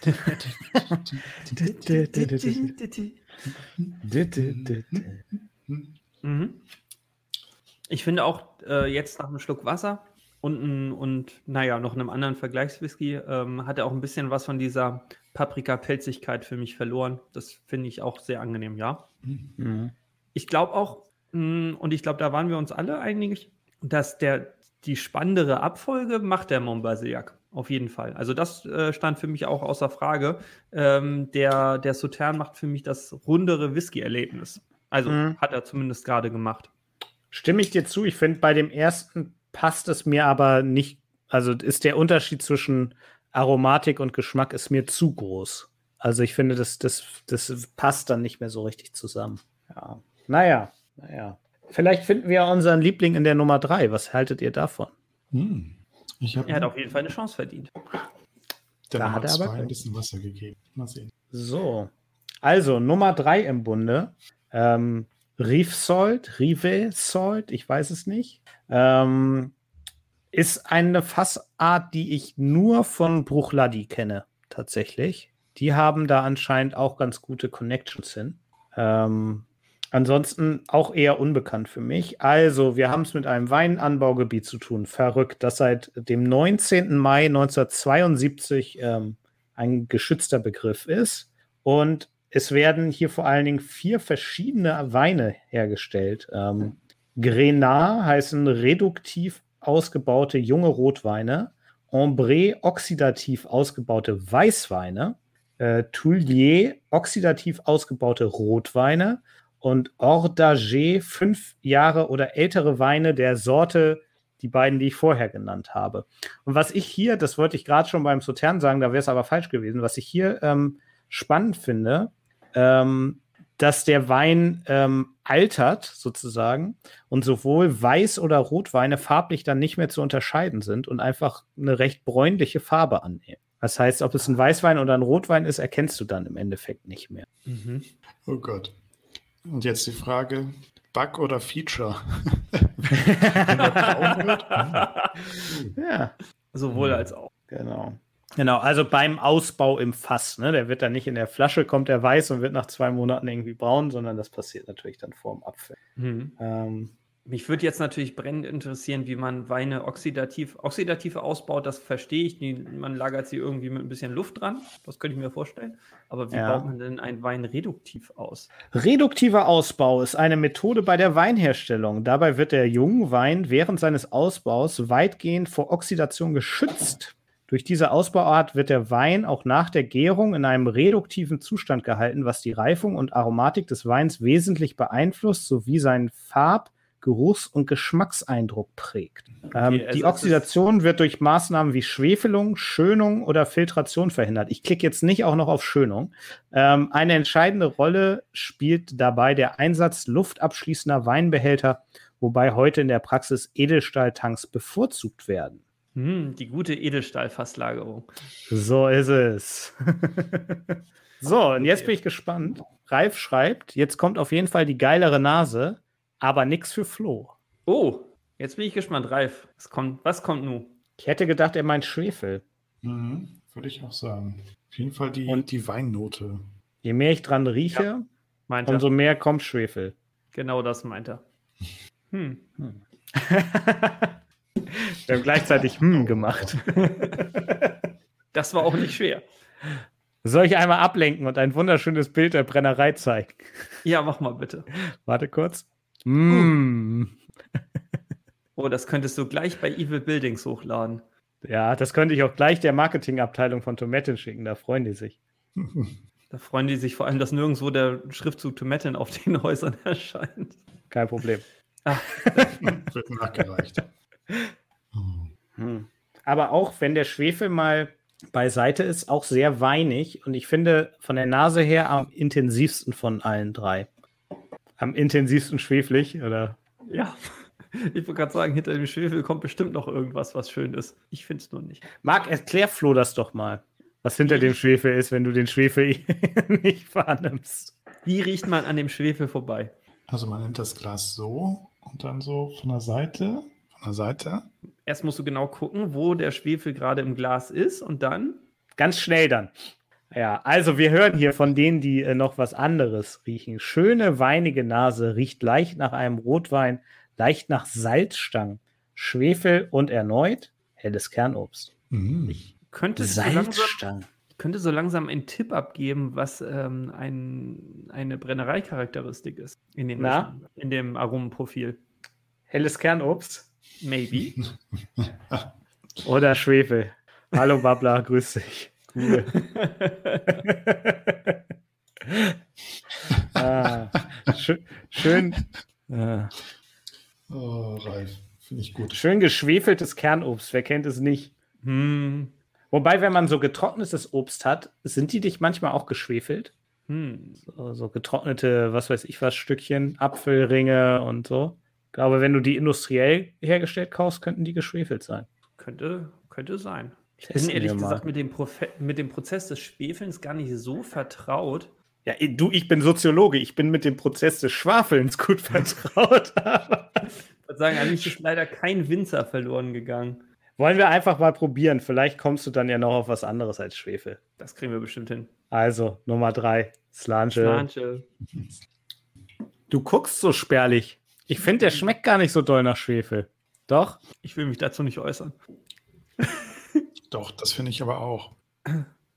mhm. Ich finde auch äh, jetzt nach einem Schluck Wasser und, und naja, noch einem anderen Vergleichswhisky ähm, hat er auch ein bisschen was von dieser Paprika-Pelzigkeit für mich verloren. Das finde ich auch sehr angenehm, ja. Mhm. Ich glaube auch, mh, mm, und ich glaube, da waren wir uns alle einig, dass der, die spannendere Abfolge macht der Montbazillac. Auf jeden Fall. Also das äh, stand für mich auch außer Frage. Ähm, der, der Sautern macht für mich das rundere Whisky-Erlebnis. Also mhm. hat er zumindest gerade gemacht. Stimme ich dir zu. Ich finde, bei dem ersten passt es mir aber nicht. Also ist der Unterschied zwischen Aromatik und Geschmack ist mir zu groß. Also ich finde, das, das, das passt dann nicht mehr so richtig zusammen. Ja. Naja, naja. Vielleicht finden wir unseren Liebling in der Nummer drei. Was haltet ihr davon? Hm. er hat auf jeden Fall eine Chance verdient. Der da hat er aber ein bisschen Wasser gegeben. Mal sehen. So. Also, Nummer drei im Bunde. Ähm, Reef Salt, Rive Salt, ich weiß es nicht. Ähm, ist eine Fassart, die ich nur von Bruchladi kenne, tatsächlich. Die haben da anscheinend auch ganz gute Connections hin. Ähm, ansonsten auch eher unbekannt für mich. Also, wir haben es mit einem Weinanbaugebiet zu tun. Verrückt, das seit dem 19. Mai 1972 ähm, ein geschützter Begriff ist. Und es werden hier vor allen Dingen vier verschiedene Weine hergestellt. Ähm, Grenat heißen reduktiv ausgebaute junge Rotweine, Ambré oxidativ ausgebaute Weißweine, äh, Toulier oxidativ ausgebaute Rotweine und Ordager fünf Jahre oder ältere Weine der Sorte, die beiden, die ich vorher genannt habe. Und was ich hier, das wollte ich gerade schon beim Sautern sagen, da wäre es aber falsch gewesen, was ich hier ähm, spannend finde, ähm, dass der Wein ähm, altert sozusagen und sowohl Weiß- oder Rotweine farblich dann nicht mehr zu unterscheiden sind und einfach eine recht bräunliche Farbe annehmen. Das heißt, ob es ein Weißwein oder ein Rotwein ist, erkennst du dann im Endeffekt nicht mehr. Mhm. Oh Gott. Und jetzt die Frage, Bug oder Feature? ja. Sowohl als auch. Genau. Genau, also beim Ausbau im Fass, ne? Der wird dann nicht in der Flasche, kommt der weiß und wird nach zwei Monaten irgendwie braun, sondern das passiert natürlich dann vor dem Apfel. Mhm. Ähm, mich würde jetzt natürlich brennend interessieren, wie man Weine oxidativ, oxidativ ausbaut. Das verstehe ich. Die, man lagert sie irgendwie mit ein bisschen Luft dran. Das könnte ich mir vorstellen. Aber wie ja. baut man denn einen Wein reduktiv aus? Reduktiver Ausbau ist eine Methode bei der Weinherstellung. Dabei wird der junge Wein während seines Ausbaus weitgehend vor Oxidation geschützt. Durch diese Ausbauart wird der Wein auch nach der Gärung in einem reduktiven Zustand gehalten, was die Reifung und Aromatik des Weins wesentlich beeinflusst sowie seinen Farb-, Geruchs- und Geschmackseindruck prägt. Okay, ähm, die Oxidation wird durch Maßnahmen wie Schwefelung, Schönung oder Filtration verhindert. Ich klicke jetzt nicht auch noch auf Schönung. Ähm, eine entscheidende Rolle spielt dabei der Einsatz luftabschließender Weinbehälter, wobei heute in der Praxis Edelstahltanks bevorzugt werden. Hm, die gute Edelstahlfasslagerung. So ist es. so, und jetzt bin ich gespannt. Ralf schreibt, jetzt kommt auf jeden Fall die geilere Nase. Aber nichts für Flo. Oh, jetzt bin ich gespannt, Ralf. Was kommt, was kommt nun? Ich hätte gedacht, er meint Schwefel. Mhm, würde ich auch sagen. Auf jeden Fall die, Und die Weinnote. Je mehr ich dran rieche, ja, umso mehr kommt Schwefel. Genau das meint er. Hm. hm. Wir haben gleichzeitig hm gemacht. Das war auch nicht schwer. Soll ich einmal ablenken und ein wunderschönes Bild der Brennerei zeigen? Ja, mach mal bitte. Warte kurz. Mm. Oh, das könntest du gleich bei Evil Buildings hochladen. Ja, das könnte ich auch gleich der Marketingabteilung von Tomaten schicken. Da freuen die sich. Da freuen die sich vor allem, dass nirgendwo der Schriftzug Tomaten auf den Häusern erscheint. Kein Problem. Ah. Wird nachgereicht. Hm. Aber auch wenn der Schwefel mal beiseite ist, auch sehr weinig. Und ich finde von der Nase her am intensivsten von allen drei am intensivsten schweflig, oder? Ja. Ich wollte gerade sagen, hinter dem Schwefel kommt bestimmt noch irgendwas, was schön ist. Ich finde es nur nicht. Marc, erklär Flo das doch mal, was hinter dem Schwefel ist, wenn du den Schwefel nicht wahrnimmst. Wie riecht man an dem Schwefel vorbei? Also man nimmt das Glas so und dann so von der Seite, von der Seite. Erst musst du genau gucken, wo der Schwefel gerade im Glas ist und dann. Ganz schnell dann. Ja, also wir hören hier von denen, die äh, noch was anderes riechen. Schöne weinige Nase riecht leicht nach einem Rotwein, leicht nach Salzstangen, Schwefel und erneut helles Kernobst. Mm. Ich könnte so langsam, Salzstangen. ich könnte so langsam einen Tipp abgeben, was ähm, ein, eine Brennereicharakteristik ist in dem, Na? in dem Aromenprofil. Helles Kernobst Maybe. oder Schwefel. Hallo Babla, grüß dich. Cool. ah, schön, schön, äh, Oh, Ralf, finde ich gut. schön geschwefeltes Kernobst. Wer kennt es nicht? hm. Wobei, wenn man so getrocknetes Obst hat, sind die dich manchmal auch geschwefelt? Hm. So, so getrocknete, was weiß ich was, Stückchen, Apfelringe und so. Ich glaube, wenn du die industriell hergestellt kaufst, könnten die geschwefelt sein. Könnte, könnte sein. Ich bin Testen ehrlich wir mal. gesagt mit dem, Profe mit dem Prozess des Schwefelns gar nicht so vertraut. Ja, du, ich bin Soziologe, ich bin mit dem Prozess des Schwafelns gut vertraut. Ich würde sagen, eigentlich ist leider kein Winzer verloren gegangen. Wollen wir einfach mal probieren. Vielleicht kommst du dann ja noch auf was anderes als Schwefel. Das kriegen wir bestimmt hin. Also, Nummer drei, Slange. Slanche. Du guckst so spärlich. Ich finde, der schmeckt gar nicht so doll nach Schwefel. Doch? Ich will mich dazu nicht äußern. Doch, das finde ich aber auch.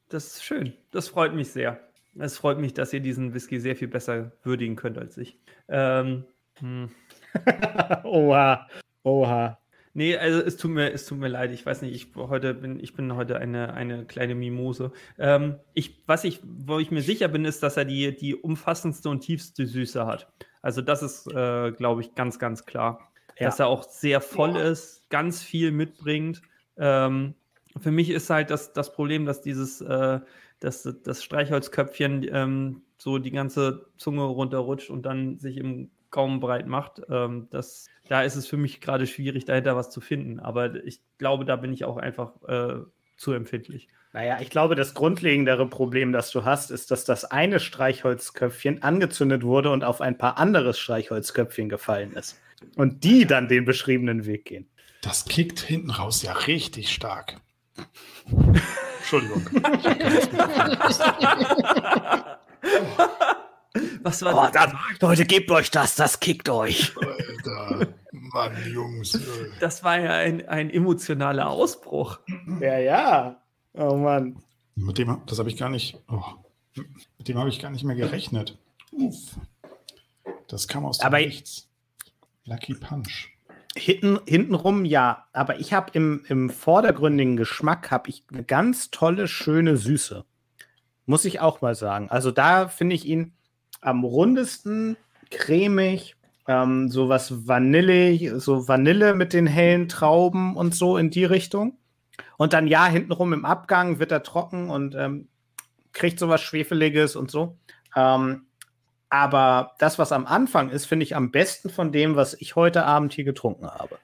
Das ist schön. Das freut mich sehr. Es freut mich, dass ihr diesen Whisky sehr viel besser würdigen könnt als ich. Ähm, hm. Oha. Oha. Nee, also es tut mir, es tut mir leid. Ich weiß nicht, ich heute bin, ich bin heute eine, eine kleine Mimose. Ähm, ich, was ich, wo ich mir sicher bin, ist, dass er die, die umfassendste und tiefste Süße hat. Also das ist, äh, glaube ich, ganz, ganz klar. Ja. Dass er auch sehr voll ist, ganz viel mitbringt. Ähm, für mich ist halt das, das Problem, dass dieses, äh, dass das Streichholzköpfchen ähm, so die ganze Zunge runterrutscht und dann sich im Gaumen breit macht. Ähm, das, da ist es für mich gerade schwierig, dahinter was zu finden. Aber ich glaube, da bin ich auch einfach äh, zu empfindlich. Naja, ich glaube, das grundlegendere Problem, das du hast, ist, dass das eine Streichholzköpfchen angezündet wurde und auf ein paar andere Streichholzköpfchen gefallen ist. Und die dann den beschriebenen Weg gehen. Das kickt hinten raus ja richtig stark. Entschuldigung. Was war das? Leute, gebt euch das, das kickt euch. Alter, Mann, Jungs. Das war ja ein, ein emotionaler Ausbruch. Ja, ja. Oh Mann. Mit dem, das habe ich gar nicht, oh, mit dem habe ich gar nicht mehr gerechnet. Uff. Das kam aus dem Aber- Nichts. Lucky Punch. Hinten, hintenrum ja, aber ich habe im, im vordergründigen Geschmack habe ich eine ganz tolle, schöne Süße. Muss ich auch mal sagen. Also da finde ich ihn am rundesten, cremig, ähm, so was Vanille, so Vanille mit den hellen Trauben und so in die Richtung. Und dann ja, hintenrum im Abgang wird er trocken und ähm, kriegt so was Schwefeliges und so. Ähm, aber das, was am Anfang ist, finde ich am besten von dem, was ich heute Abend hier getrunken habe.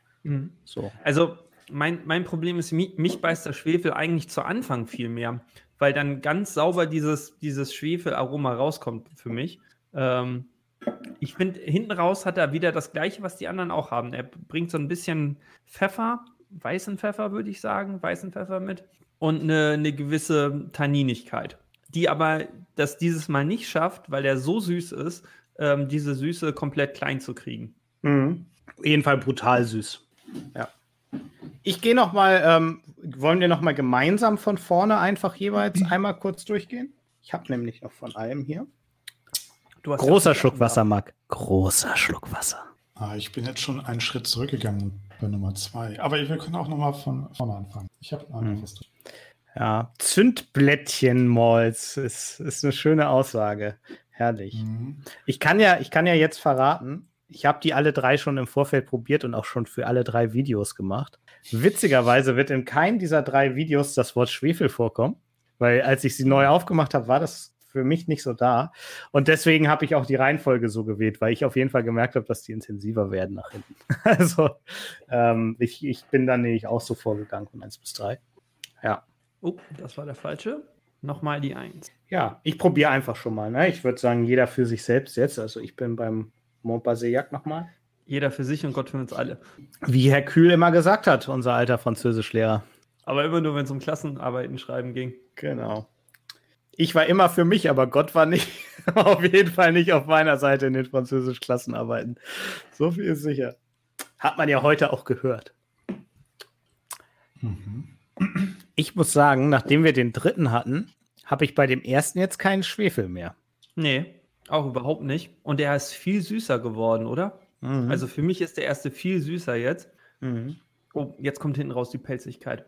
So. Also, mein, mein Problem ist, mich, mich beißt der Schwefel eigentlich zu Anfang viel mehr, weil dann ganz sauber dieses, dieses Schwefelaroma rauskommt für mich. Ähm, ich finde, hinten raus hat er wieder das Gleiche, was die anderen auch haben. Er bringt so ein bisschen Pfeffer, weißen Pfeffer, würde ich sagen, weißen Pfeffer mit und eine, eine gewisse Tanninigkeit, die aber das dieses Mal nicht schafft, weil er so süß ist, ähm, diese Süße komplett klein zu kriegen. Mhm. Auf jeden Fall brutal süß. Ja. Ich gehe noch mal, ähm, wollen wir noch mal gemeinsam von vorne einfach jeweils einmal kurz durchgehen? Ich habe nämlich noch von allem hier. Du hast Großer ja- Schluck Wasser, Marc. Großer Schluck Wasser. Ah, ich bin jetzt schon einen Schritt zurückgegangen bei Nummer zwei. Aber wir können auch nochmal von vorne anfangen. Ich habe Hm. was drin. Ja, Zündblättchenmalz ist, ist eine schöne Aussage. Herrlich. Mhm. Ich kann ja, ich kann ja jetzt verraten, ich habe die alle drei schon im Vorfeld probiert und auch schon für alle drei Videos gemacht. Witzigerweise wird in keinem dieser drei Videos das Wort Schwefel vorkommen, weil als ich sie neu aufgemacht habe, war das für mich nicht so da. Und deswegen habe ich auch die Reihenfolge so gewählt, weil ich auf jeden Fall gemerkt habe, dass die intensiver werden nach hinten. Also ähm, ich, ich bin dann nämlich auch so vorgegangen von 1 bis 3. Ja. Oh, das war der falsche. Nochmal die 1. Ja, ich probiere einfach schon mal. Ne? Ich würde sagen, jeder für sich selbst jetzt. Also ich bin beim Montbasellac nochmal. Jeder für sich und Gott für uns alle. Wie Herr Kühl immer gesagt hat, unser alter Französischlehrer. Aber immer nur, wenn es um Klassenarbeiten schreiben ging. Genau. Ich war immer für mich, aber Gott war nicht, auf jeden Fall nicht auf meiner Seite in den Französisch-Klassenarbeiten. So viel ist sicher. Hat man ja heute auch gehört. Mhm. Ich muss sagen, nachdem wir den dritten hatten, habe ich bei dem ersten jetzt keinen Schwefel mehr. Nee, auch überhaupt nicht. Und der ist viel süßer geworden, oder? Mhm. Also für mich ist der erste viel süßer jetzt. Mhm. Oh, jetzt kommt hinten raus die Pelzigkeit.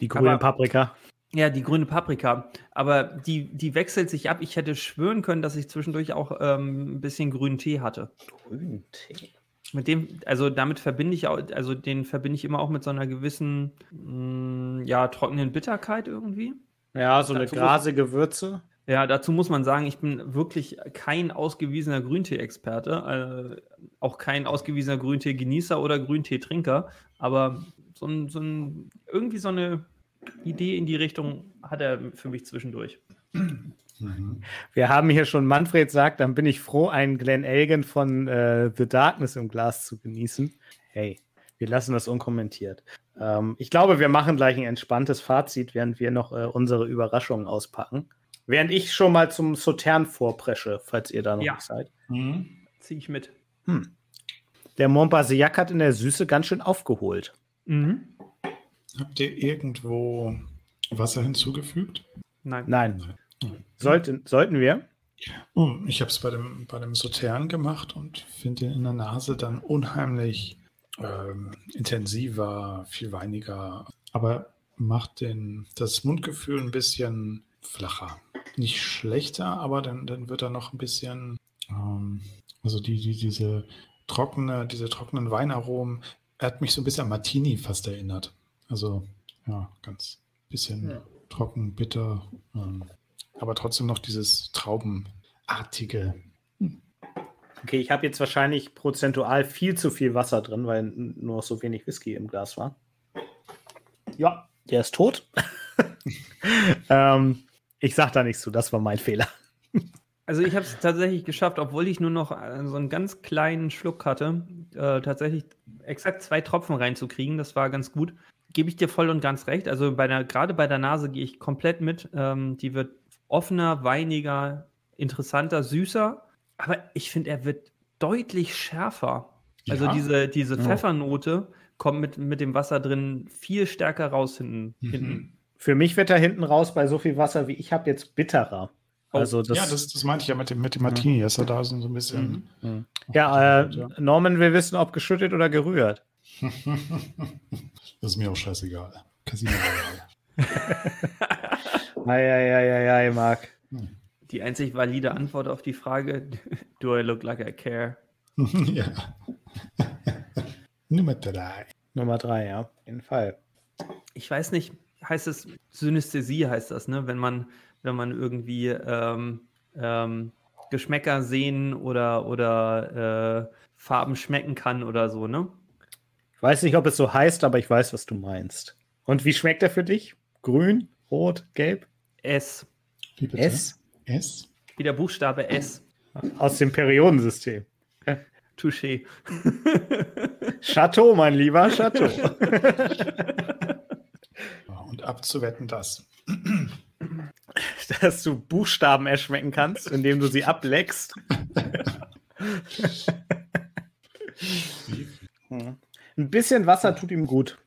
Die grüne Paprika. Ja, die grüne Paprika. Aber die, die wechselt sich ab. Ich hätte schwören können, dass ich zwischendurch auch ähm, ein bisschen grünen Tee hatte. Grünen Tee? Mit dem, also damit verbinde ich auch, also den verbinde ich immer auch mit so einer gewissen, mh, mm, ja, trockenen Bitterkeit irgendwie. Ja, so dazu eine grasige Würze. Ja, dazu muss man sagen, ich bin wirklich kein ausgewiesener Grüntee-Experte, äh, auch kein ausgewiesener Grüntee-Genießer oder Grüntee-Trinker, aber so ein, so ein, irgendwie so eine Idee in die Richtung hat er für mich zwischendurch. Wir haben hier schon, Manfred sagt, dann bin ich froh, einen Glen Elgin von äh, The Darkness im Glas zu genießen. Hey, wir lassen das unkommentiert. Ähm, ich glaube, wir machen gleich ein entspanntes Fazit, während wir noch äh, unsere Überraschungen auspacken. Während ich schon mal zum Sautern vorpresche, falls ihr da noch ja. seid. Mhm. Ziehe ich mit. Hm. Der Montbazillac hat in der Süße ganz schön aufgeholt. Mhm. Habt ihr irgendwo Wasser hinzugefügt? Nein. Nein. Nein. Sollten, sollten wir? Oh, ich habe es bei dem, bei dem Sautern gemacht und finde ihn in der Nase dann unheimlich ähm, intensiver, viel weiniger, aber macht den, das Mundgefühl ein bisschen flacher. Nicht schlechter, aber dann, dann wird er noch ein bisschen, ähm, also die, die, diese trockene, diese trockenen Weinaromen, er hat mich so ein bisschen an Martini fast erinnert. Also, ja, ganz bisschen ja. trocken, bitter, ähm, aber trotzdem noch dieses Traubenartige. Okay, ich habe jetzt wahrscheinlich prozentual viel zu viel Wasser drin, weil nur so wenig Whisky im Glas war. Ja, der ist tot. ähm, ich sag da nichts zu, das war mein Fehler. Also ich habe es tatsächlich geschafft, obwohl ich nur noch äh, so einen ganz kleinen Schluck hatte, äh, tatsächlich exakt zwei Tropfen reinzukriegen. Das war ganz gut. Gebe ich dir voll und ganz recht. Also bei der, gerade bei der Nase gehe ich komplett mit. Ähm, die wird offener, weiniger, interessanter, süßer. Aber ich finde, er wird deutlich schärfer. Also ja. diese, diese Pfeffernote kommt mit, mit dem Wasser drin viel stärker raus hinten. Mhm. hinten. Für mich wird er hinten raus bei so viel Wasser, wie ich habe, jetzt bitterer. Oh, also das, ja, das, das meinte ich ja mit dem, mit dem Martini, dass er da so ein bisschen. Mhm. Ja, äh, Norman will wissen, ob geschüttet oder gerührt. das ist mir auch scheißegal. Casino Eieieiei, Marc. Hm. Die einzig valide Antwort auf die Frage: Do I look like I care? ja. Nummer drei. Nummer drei, ja, auf jeden Fall. Ich weiß nicht, heißt es, Synästhesie heißt das, ne? Wenn man, wenn man irgendwie ähm, ähm, Geschmäcker sehen oder, oder äh, Farben schmecken kann oder so, ne? Weiß nicht, ob es so heißt, aber ich weiß, was du meinst. Und wie schmeckt er für dich? Grün, rot, gelb? S. Wie bitte? S? S? Wie der Buchstabe S. Aus dem Periodensystem. Touché. Chateau, mein lieber Chateau. Und abzuwetten, dass. Dass du Buchstaben erschmecken kannst, indem du sie ableckst. Hm. Ein bisschen Wasser tut ihm gut,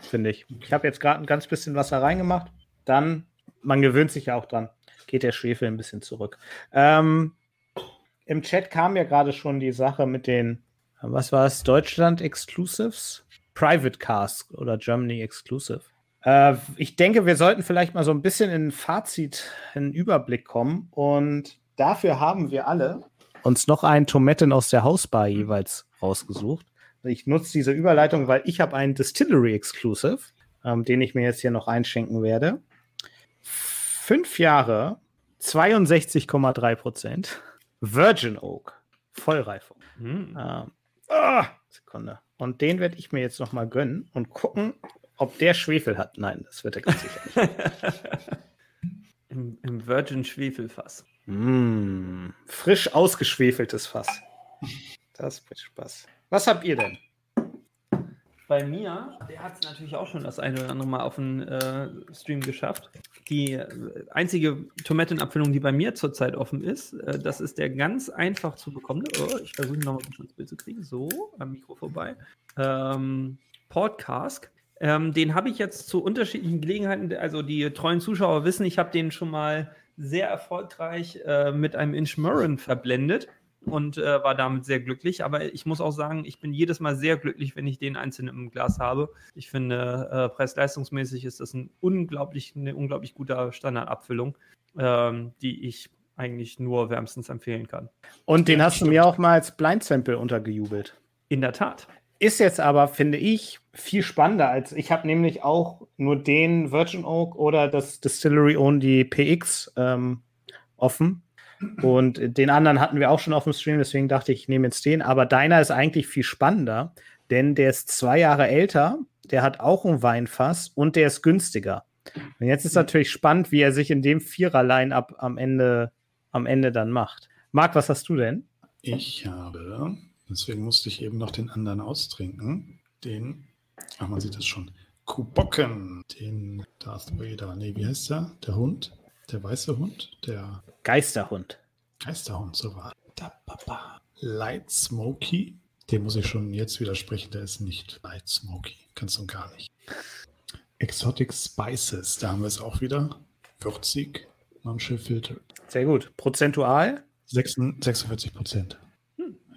finde ich. Ich habe jetzt gerade ein ganz bisschen Wasser reingemacht. Dann, man gewöhnt sich ja auch dran, geht der Schwefel ein bisschen zurück. Ähm, Im Chat kam ja gerade schon die Sache mit den, was war es, Deutschland Exclusives? Private Cast oder Germany Exclusive. Äh, ich denke, wir sollten vielleicht mal so ein bisschen in ein Fazit, einen Überblick kommen. Und dafür haben wir alle uns noch einen Tomaten aus der Hausbar jeweils rausgesucht. Ich nutze diese Überleitung, weil ich habe einen Distillery Exclusive, ähm, den ich mir jetzt hier noch einschenken werde. Fünf Jahre, 62,3 Prozent. Virgin Oak, Vollreifung. Mhm. Ähm, oh, Sekunde. Und den werde ich mir jetzt noch mal gönnen und gucken, ob der Schwefel hat. Nein, das wird er ganz sicher nicht. Im, Im, Virgin Schwefelfass. Mm, frisch ausgeschwefeltes Fass. Das bringt Spaß. Was habt ihr denn? Bei mir, der hat es natürlich auch schon das eine oder andere Mal auf den äh, Stream geschafft. die äh, einzige Tomatenabfüllung, die bei mir zurzeit offen ist. Äh, das ist der ganz einfach zu bekommende. Oh, ich versuche noch mal ein Bild zu kriegen. So, am Mikro vorbei. Ähm, Podcast. Ähm, den habe ich jetzt zu unterschiedlichen Gelegenheiten, also die treuen Zuschauer wissen, ich habe den schon mal sehr erfolgreich äh, mit einem Inch Murren verblendet und äh, war damit sehr glücklich. Aber ich muss auch sagen, ich bin jedes Mal sehr glücklich, wenn ich den einzeln im Glas habe. Ich finde, äh, preis-leistungsmäßig ist das ein unglaublich, eine unglaublich gute Standardabfüllung, ähm, die ich eigentlich nur wärmstens empfehlen kann. Und den hast du mir auch mal als Blind Sample untergejubelt. In der Tat. Ist jetzt aber, finde ich, viel spannender als ich habe nämlich auch nur den Virgin Oak oder das Distillery Only PX ähm, offen. Und den anderen hatten wir auch schon auf dem Stream, deswegen dachte ich, ich nehme jetzt den. Aber deiner ist eigentlich viel spannender, denn der ist zwei Jahre älter, der hat auch ein Weinfass und der ist günstiger. Und jetzt ist natürlich spannend, wie er sich in dem Vierer-Line-Up am Ende, am Ende dann macht. Marc, was hast du denn? Ich habe Deswegen musste ich eben noch den anderen austrinken. Den, ach, man sieht das schon. Kubocken, den Darth Vader. Nee, wie heißt der? Der Hund? Der weiße Hund? Der Geisterhund. Geisterhund, so war. Da, Papa. Light Smoky. Den muss ich schon jetzt widersprechen, der ist nicht Light Smoky. Kannst du gar nicht. Exotic Spices, da haben wir es auch wieder. Würzig, Filter. Sehr gut. Prozentual? 46 Prozent.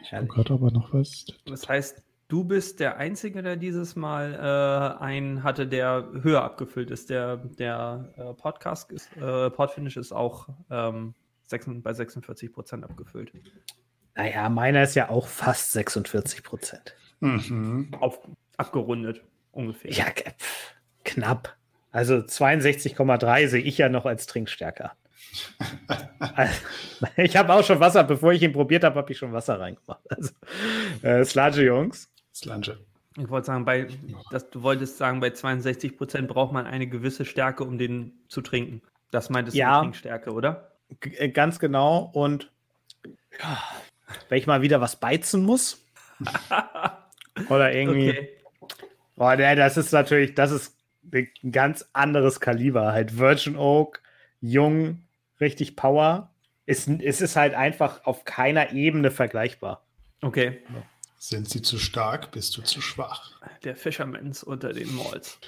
Ich gerade aber noch was. Das heißt, du bist der Einzige, der dieses Mal äh, einen hatte, der höher abgefüllt ist. Der, der äh, Podcast ist, äh, Podfinish ist auch ähm, 6, bei 46 Prozent abgefüllt. Naja, meiner ist ja auch fast 46 Prozent. Mhm. Auf, abgerundet, ungefähr. Ja, knapp. Also 62,3 sehe ich ja noch als Trinkstärker. ich habe auch schon Wasser, bevor ich ihn probiert habe, habe ich schon Wasser reingemacht. Also, äh, Sludge, Jungs. Sludge. Ich wollte sagen, bei, das, du wolltest sagen, bei 62 Prozent braucht man eine gewisse Stärke, um den zu trinken. Das meintest ja, du Trinkstärke, oder? Äh, ganz genau. Und ja, wenn ich mal wieder was beizen muss. oder irgendwie. Okay. Oh, nee, das ist natürlich, das ist ein ganz anderes Kaliber. Halt Virgin Oak, jung, richtig Power. Es, es ist halt einfach auf keiner Ebene vergleichbar. Okay. Sind sie zu stark, bist du zu schwach. Der Fischermans unter den Malls.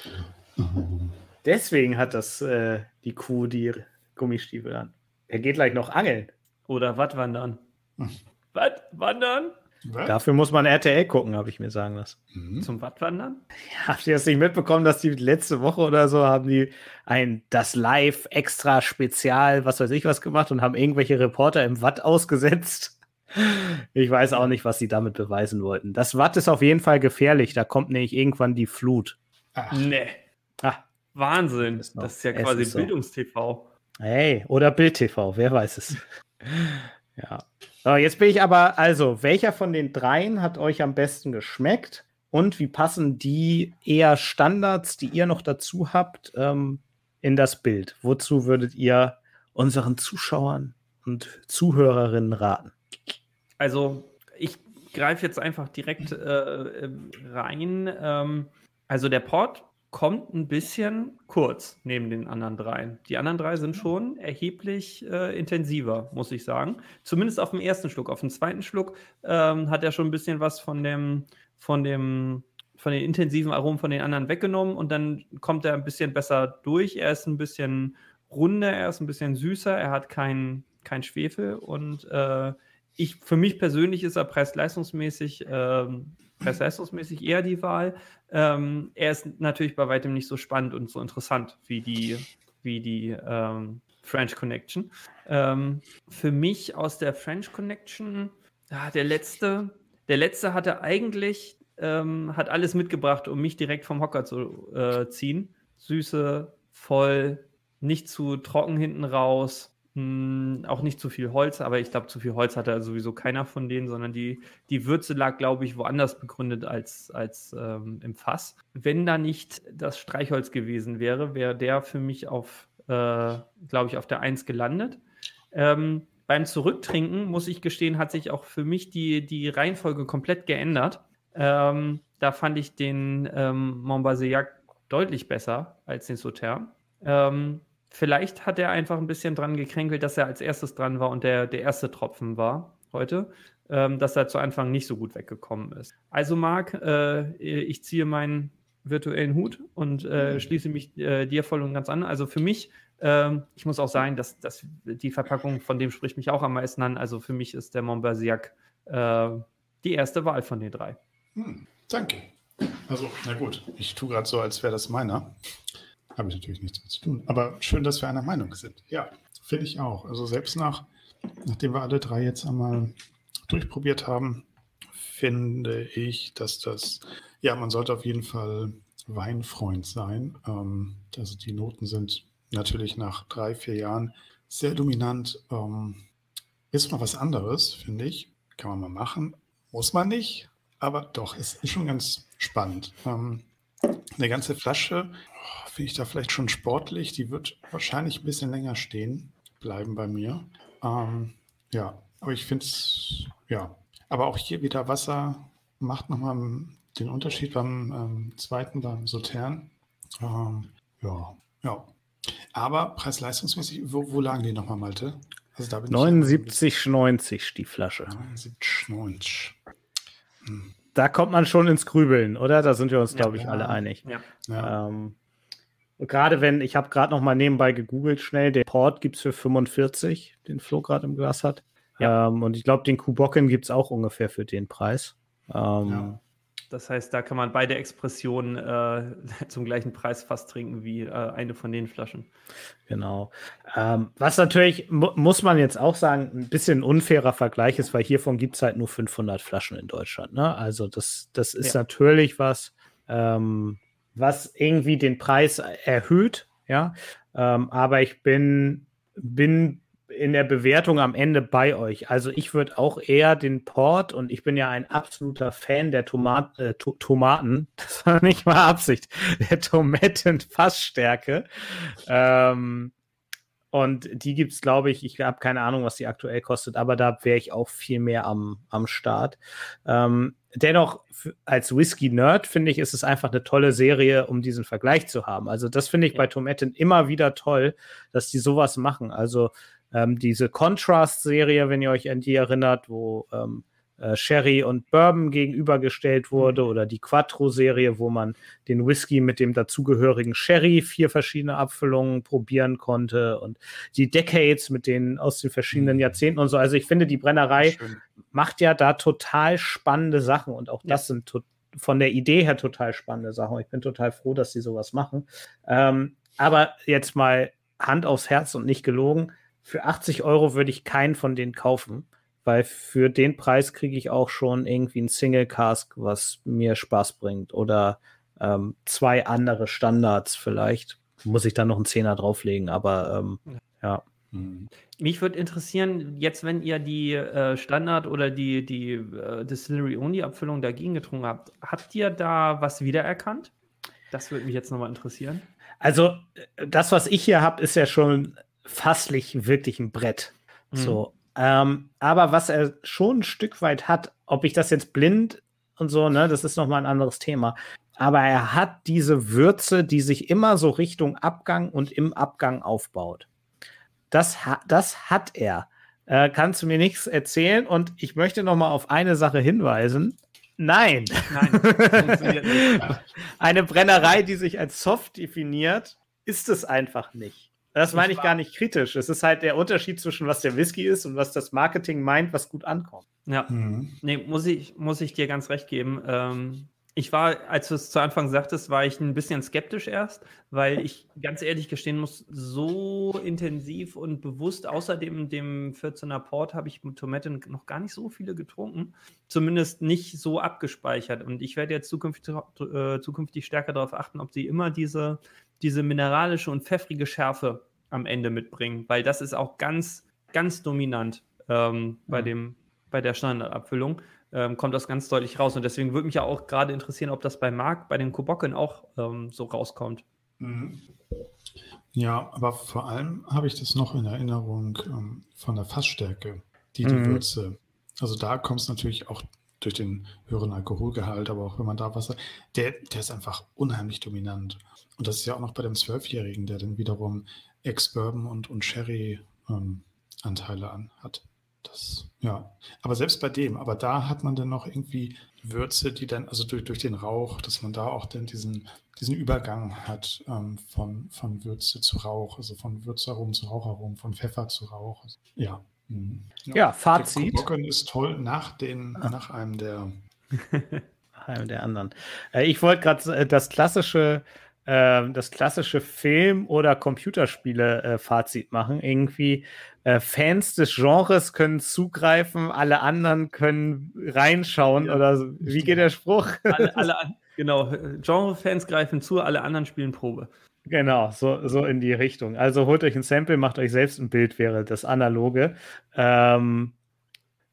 Deswegen hat das äh, die Kuh die Gummistiefel an. Er geht gleich noch angeln. Oder Wattwandern. Hm. Was? Wandern? Was? Dafür muss man RTL gucken, habe ich mir sagen lassen. Mhm. Zum Wattwandern? Ja, habt ihr das nicht mitbekommen, dass die letzte Woche oder so haben die ein das Live extra Spezial, was weiß ich was gemacht und haben irgendwelche Reporter im Watt ausgesetzt? Ich weiß auch nicht, was sie damit beweisen wollten. Das Watt ist auf jeden Fall gefährlich. Da kommt nämlich irgendwann die Flut. Ach. Nee. Ach. Wahnsinn. Das ist, das ist ja quasi ist so. Bildungstv. Hey, oder Bild-TV, wer weiß es. ja. So, jetzt bin ich aber, also, welcher von den dreien hat euch am besten geschmeckt? Und wie passen die eher Standards, die ihr noch dazu habt, ähm, in das Bild? Wozu würdet ihr unseren Zuschauern und Zuhörerinnen raten? Also, ich greife jetzt einfach direkt äh, rein. Ähm, also, der Port kommt ein bisschen kurz neben den anderen dreien. Die anderen drei sind schon erheblich äh, intensiver, muss ich sagen. Zumindest auf dem ersten Schluck. Auf dem zweiten Schluck ähm, hat er schon ein bisschen was von dem, von dem, von den intensiven Aromen von den anderen weggenommen und dann kommt er ein bisschen besser durch. Er ist ein bisschen runder, er ist ein bisschen süßer, er hat kein, kein Schwefel und äh, ich, für mich persönlich ist er preis-leistungsmäßig ähm, preis-leistungsmäßig eher die Wahl. Ähm, er ist natürlich bei weitem nicht so spannend und so interessant wie die, wie die ähm, French Connection. Ähm, für mich aus der French Connection, ja, der letzte, der letzte hatte eigentlich, ähm, hat alles mitgebracht, um mich direkt vom Hocker zu äh, ziehen. Süße, voll, nicht zu trocken hinten raus. Hm, auch nicht zu viel Holz, aber ich glaube, zu viel Holz hatte sowieso keiner von denen, sondern die, die Würze lag, glaube ich, woanders begründet als, als ähm, im Fass. Wenn da nicht das Streichholz gewesen wäre, wäre der für mich auf, äh, glaube ich, auf der Eins gelandet. Ähm, beim Zurücktrinken, muss ich gestehen, hat sich auch für mich die, die Reihenfolge komplett geändert. Ähm, da fand ich den ähm, Montbazillac deutlich besser als den Sauterre. Ähm, vielleicht hat er einfach ein bisschen dran gekränkelt, dass er als erstes dran war und der, der erste Tropfen war heute, ähm, dass er zu Anfang nicht so gut weggekommen ist. Also Marc, äh, ich ziehe meinen virtuellen Hut und äh, mhm. schließe mich äh, dir voll und ganz an. Also für mich, ähm, ich muss auch sagen, dass, dass die Verpackung von dem spricht mich auch am meisten an. Also für mich ist der Montbazillac äh, die erste Wahl von den drei. Hm, danke. Also, na gut, ich tue gerade so, als wäre das meiner. Habe ich natürlich nichts mit zu tun. Aber schön, dass wir einer Meinung sind. Ja, finde ich auch. Also selbst nach, nachdem wir alle drei jetzt einmal durchprobiert haben, finde ich, dass das, ja, man sollte auf jeden Fall Weinfreund sein. Ähm, also die Noten sind natürlich nach drei, vier Jahren sehr dominant. Ähm, ist mal was anderes, finde ich. Kann man mal machen. Muss man nicht, aber doch, es ist schon ganz spannend. Ähm, eine ganze Flasche finde ich da vielleicht schon sportlich. Die wird wahrscheinlich ein bisschen länger stehen bleiben bei mir. Ähm, ja, aber ich finde es, ja. Aber auch hier wieder Wasser macht nochmal den Unterschied beim ähm, zweiten, beim Sautern. Ähm, ja, ja. Aber preis-leistungsmäßig, wo, wo, lagen die nochmal, Malte? Also 79,90 die Flasche. 79,90. Hm. Da kommt man schon ins Grübeln, oder? Da sind wir uns, glaube ich, ja. alle einig. Ja. ja. Ähm, gerade wenn, ich habe gerade noch mal nebenbei gegoogelt schnell, den Port gibt es für 45, den Flo gerade im Glas hat. Ja. Ähm, und ich glaube, den Kubocken gibt es auch ungefähr für den Preis. Ähm, ja. Das heißt, da kann man beide Expressionen äh, zum gleichen Preis fast trinken wie äh, eine von den Flaschen. Genau. Ähm, was natürlich, mu muss man jetzt auch sagen, ein bisschen ein unfairer Vergleich ist, weil hiervon gibt es halt nur 500 Flaschen in Deutschland. Ne? Also das, das ist ja. natürlich was, ähm, was irgendwie den Preis erhöht. Ja, ähm, aber ich bin, bin in der Bewertung am Ende bei euch. Also ich würde auch eher den Port und ich bin ja ein absoluter Fan der Tomat, äh, to Tomaten, das war nicht mal Absicht, der Tomatenfassstärke. Ähm, und die gibt es, glaube ich, ich habe keine Ahnung, was die aktuell kostet, aber da wäre ich auch viel mehr am, am Start. Ähm, dennoch, als Whisky-Nerd finde ich, ist es einfach eine tolle Serie, um diesen Vergleich zu haben. Also, das finde ich bei Tomaten immer wieder toll, dass die sowas machen. Also, ähm, diese Contrast-Serie, wenn ihr euch an die erinnert, wo ähm, äh, Sherry und Bourbon gegenübergestellt wurde, mhm. oder die Quattro-Serie, wo man den Whisky mit dem dazugehörigen Sherry vier verschiedene Abfüllungen probieren konnte und die Decades mit den aus den verschiedenen mhm. Jahrzehnten und so. Also ich finde, die Brennerei Schön. macht ja da total spannende Sachen und auch das ja. sind von der Idee her total spannende Sachen. Ich bin total froh, dass sie sowas machen. Ähm, aber jetzt mal Hand aufs Herz und nicht gelogen für 80 Euro würde ich keinen von denen kaufen, weil für den Preis kriege ich auch schon irgendwie ein Single Cask, was mir Spaß bringt oder ähm, zwei andere Standards vielleicht. Muss ich dann noch einen Zehner drauflegen, aber ähm, ja. Mhm. Mich würde interessieren, jetzt wenn ihr die äh, Standard oder die, die äh, Distillery-Only-Abfüllung dagegen getrunken habt, habt ihr da was wiedererkannt? Das würde mich jetzt nochmal interessieren. Also, äh, das, was ich hier habe, ist ja schon fasslich wirklich ein Brett. Mhm. So. Ähm, aber was er schon ein Stück weit hat, ob ich das jetzt blind und so, ne, das ist nochmal ein anderes Thema. Aber er hat diese Würze, die sich immer so Richtung Abgang und im Abgang aufbaut. Das, ha das hat er. Äh, kannst du mir nichts erzählen? Und ich möchte noch mal auf eine Sache hinweisen. Nein. Nein. Eine Brennerei, die sich als soft definiert, ist es einfach nicht. Das meine ich gar nicht kritisch. Es ist halt der Unterschied zwischen was der Whisky ist und was das Marketing meint, was gut ankommt. Ja, mhm. nee, muss ich, muss ich dir ganz recht geben. Ähm, ich war, als du es zu Anfang sagtest, war ich ein bisschen skeptisch erst, weil ich ganz ehrlich gestehen muss, so intensiv und bewusst, außerdem dem 14er Port, habe ich mit Tomaten noch gar nicht so viele getrunken. Zumindest nicht so abgespeichert. Und ich werde jetzt zukünftig, äh, zukünftig stärker darauf achten, ob sie immer diese, diese mineralische und pfeffrige Schärfe am Ende mitbringen, weil das ist auch ganz, ganz dominant ähm, bei, mhm. dem, bei der Standardabfüllung. Ähm, kommt das ganz deutlich raus. Und deswegen würde mich ja auch gerade interessieren, ob das bei Marc, bei den Kubocken auch ähm, so rauskommt. Mhm. Ja, aber vor allem habe ich das noch in Erinnerung ähm, von der Fassstärke, die die mhm. Würze. Also da kommt es natürlich auch durch den höheren Alkoholgehalt, aber auch wenn man da Wasser, der, der ist einfach unheimlich dominant. Und das ist ja auch noch bei dem Zwölfjährigen, der dann wiederum Ex-Bourbon und, und Sherry-Anteile ähm, an hat. Das, ja. Aber selbst bei dem, aber da hat man dann noch irgendwie Würze, die dann, also durch, durch den Rauch, dass man da auch dann diesen, diesen Übergang hat ähm, von, von Würze zu Rauch, also von Würzaromen zu Raucharomen, von Pfeffer zu Rauch. Ja. Mhm. Ja, ja, Fazit. Bocken ist toll nach, den, ah. nach einem der. einem der anderen. Äh, ich wollte gerade äh, das klassische ähm, das klassische Film- oder Computerspiele-Fazit äh, machen. Irgendwie Fans des Genres können zugreifen, alle anderen können reinschauen ja, oder so. wie geht der Spruch? Alle, alle, genau, Genre-Fans greifen zu, alle anderen spielen Probe. Genau, so, so in die Richtung. Also holt euch ein Sample, macht euch selbst ein Bild, wäre das analoge. Ähm,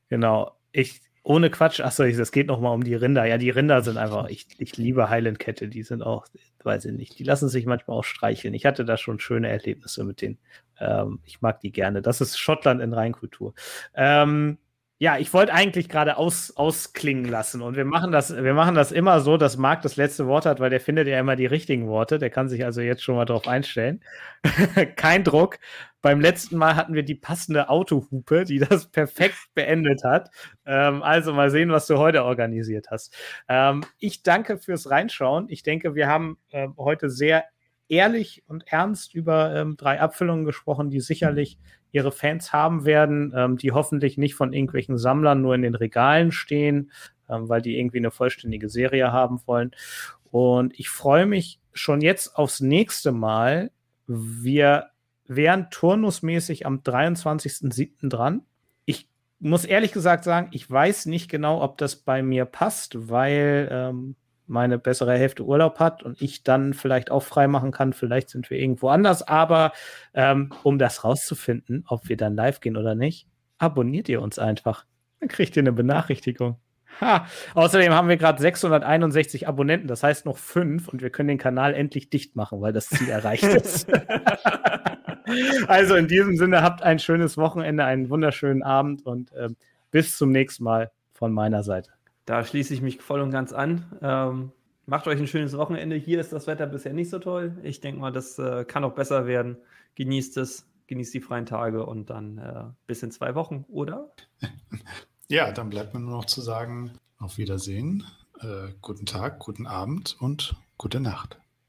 genau. Ich, ohne Quatsch, achso, es geht nochmal um die Rinder. Ja, die Rinder sind einfach, ich, ich liebe Highland-Kette, die sind auch, weiß ich nicht, die lassen sich manchmal auch streicheln. Ich hatte da schon schöne Erlebnisse mit denen. Ähm, ich mag die gerne. Das ist Schottland in Reinkultur. Ähm, ja, ich wollte eigentlich gerade aus, ausklingen lassen und wir machen das, wir machen das immer so, dass Marc das letzte Wort hat, weil der findet ja immer die richtigen Worte. Der kann sich also jetzt schon mal drauf einstellen. Kein Druck. Beim letzten Mal hatten wir die passende Autohupe, die das perfekt beendet hat. Ähm, also mal sehen, was du heute organisiert hast. Ähm, ich danke fürs Reinschauen. Ich denke, wir haben äh, heute sehr ehrlich und ernst über ähm, drei Abfüllungen gesprochen, die sicherlich ihre Fans haben werden, ähm, die hoffentlich nicht von irgendwelchen Sammlern nur in den Regalen stehen, ähm, weil die irgendwie eine vollständige Serie haben wollen. Und ich freue mich schon jetzt aufs nächste Mal. Wir wären turnusmäßig am 23.07. dran. Ich muss ehrlich gesagt sagen, ich weiß nicht genau, ob das bei mir passt, weil ähm, meine bessere Hälfte Urlaub hat und ich dann vielleicht auch frei machen kann. Vielleicht sind wir irgendwo anders. Aber ähm, um das rauszufinden, ob wir dann live gehen oder nicht, abonniert ihr uns einfach. Dann kriegt ihr eine Benachrichtigung. Ha. Außerdem haben wir gerade 661 Abonnenten, das heißt noch fünf und wir können den Kanal endlich dicht machen, weil das Ziel erreicht ist. also in diesem Sinne habt ein schönes Wochenende, einen wunderschönen Abend und äh, bis zum nächsten Mal von meiner Seite. Da schließe ich mich voll und ganz an. Ähm, macht euch ein schönes Wochenende. Hier ist das Wetter bisher nicht so toll. Ich denke mal, das äh, kann auch besser werden. Genießt es, genießt die freien Tage und dann äh, bis in zwei Wochen, oder? Ja, dann bleibt mir nur noch zu sagen, auf Wiedersehen, äh, guten Tag, guten Abend und gute Nacht.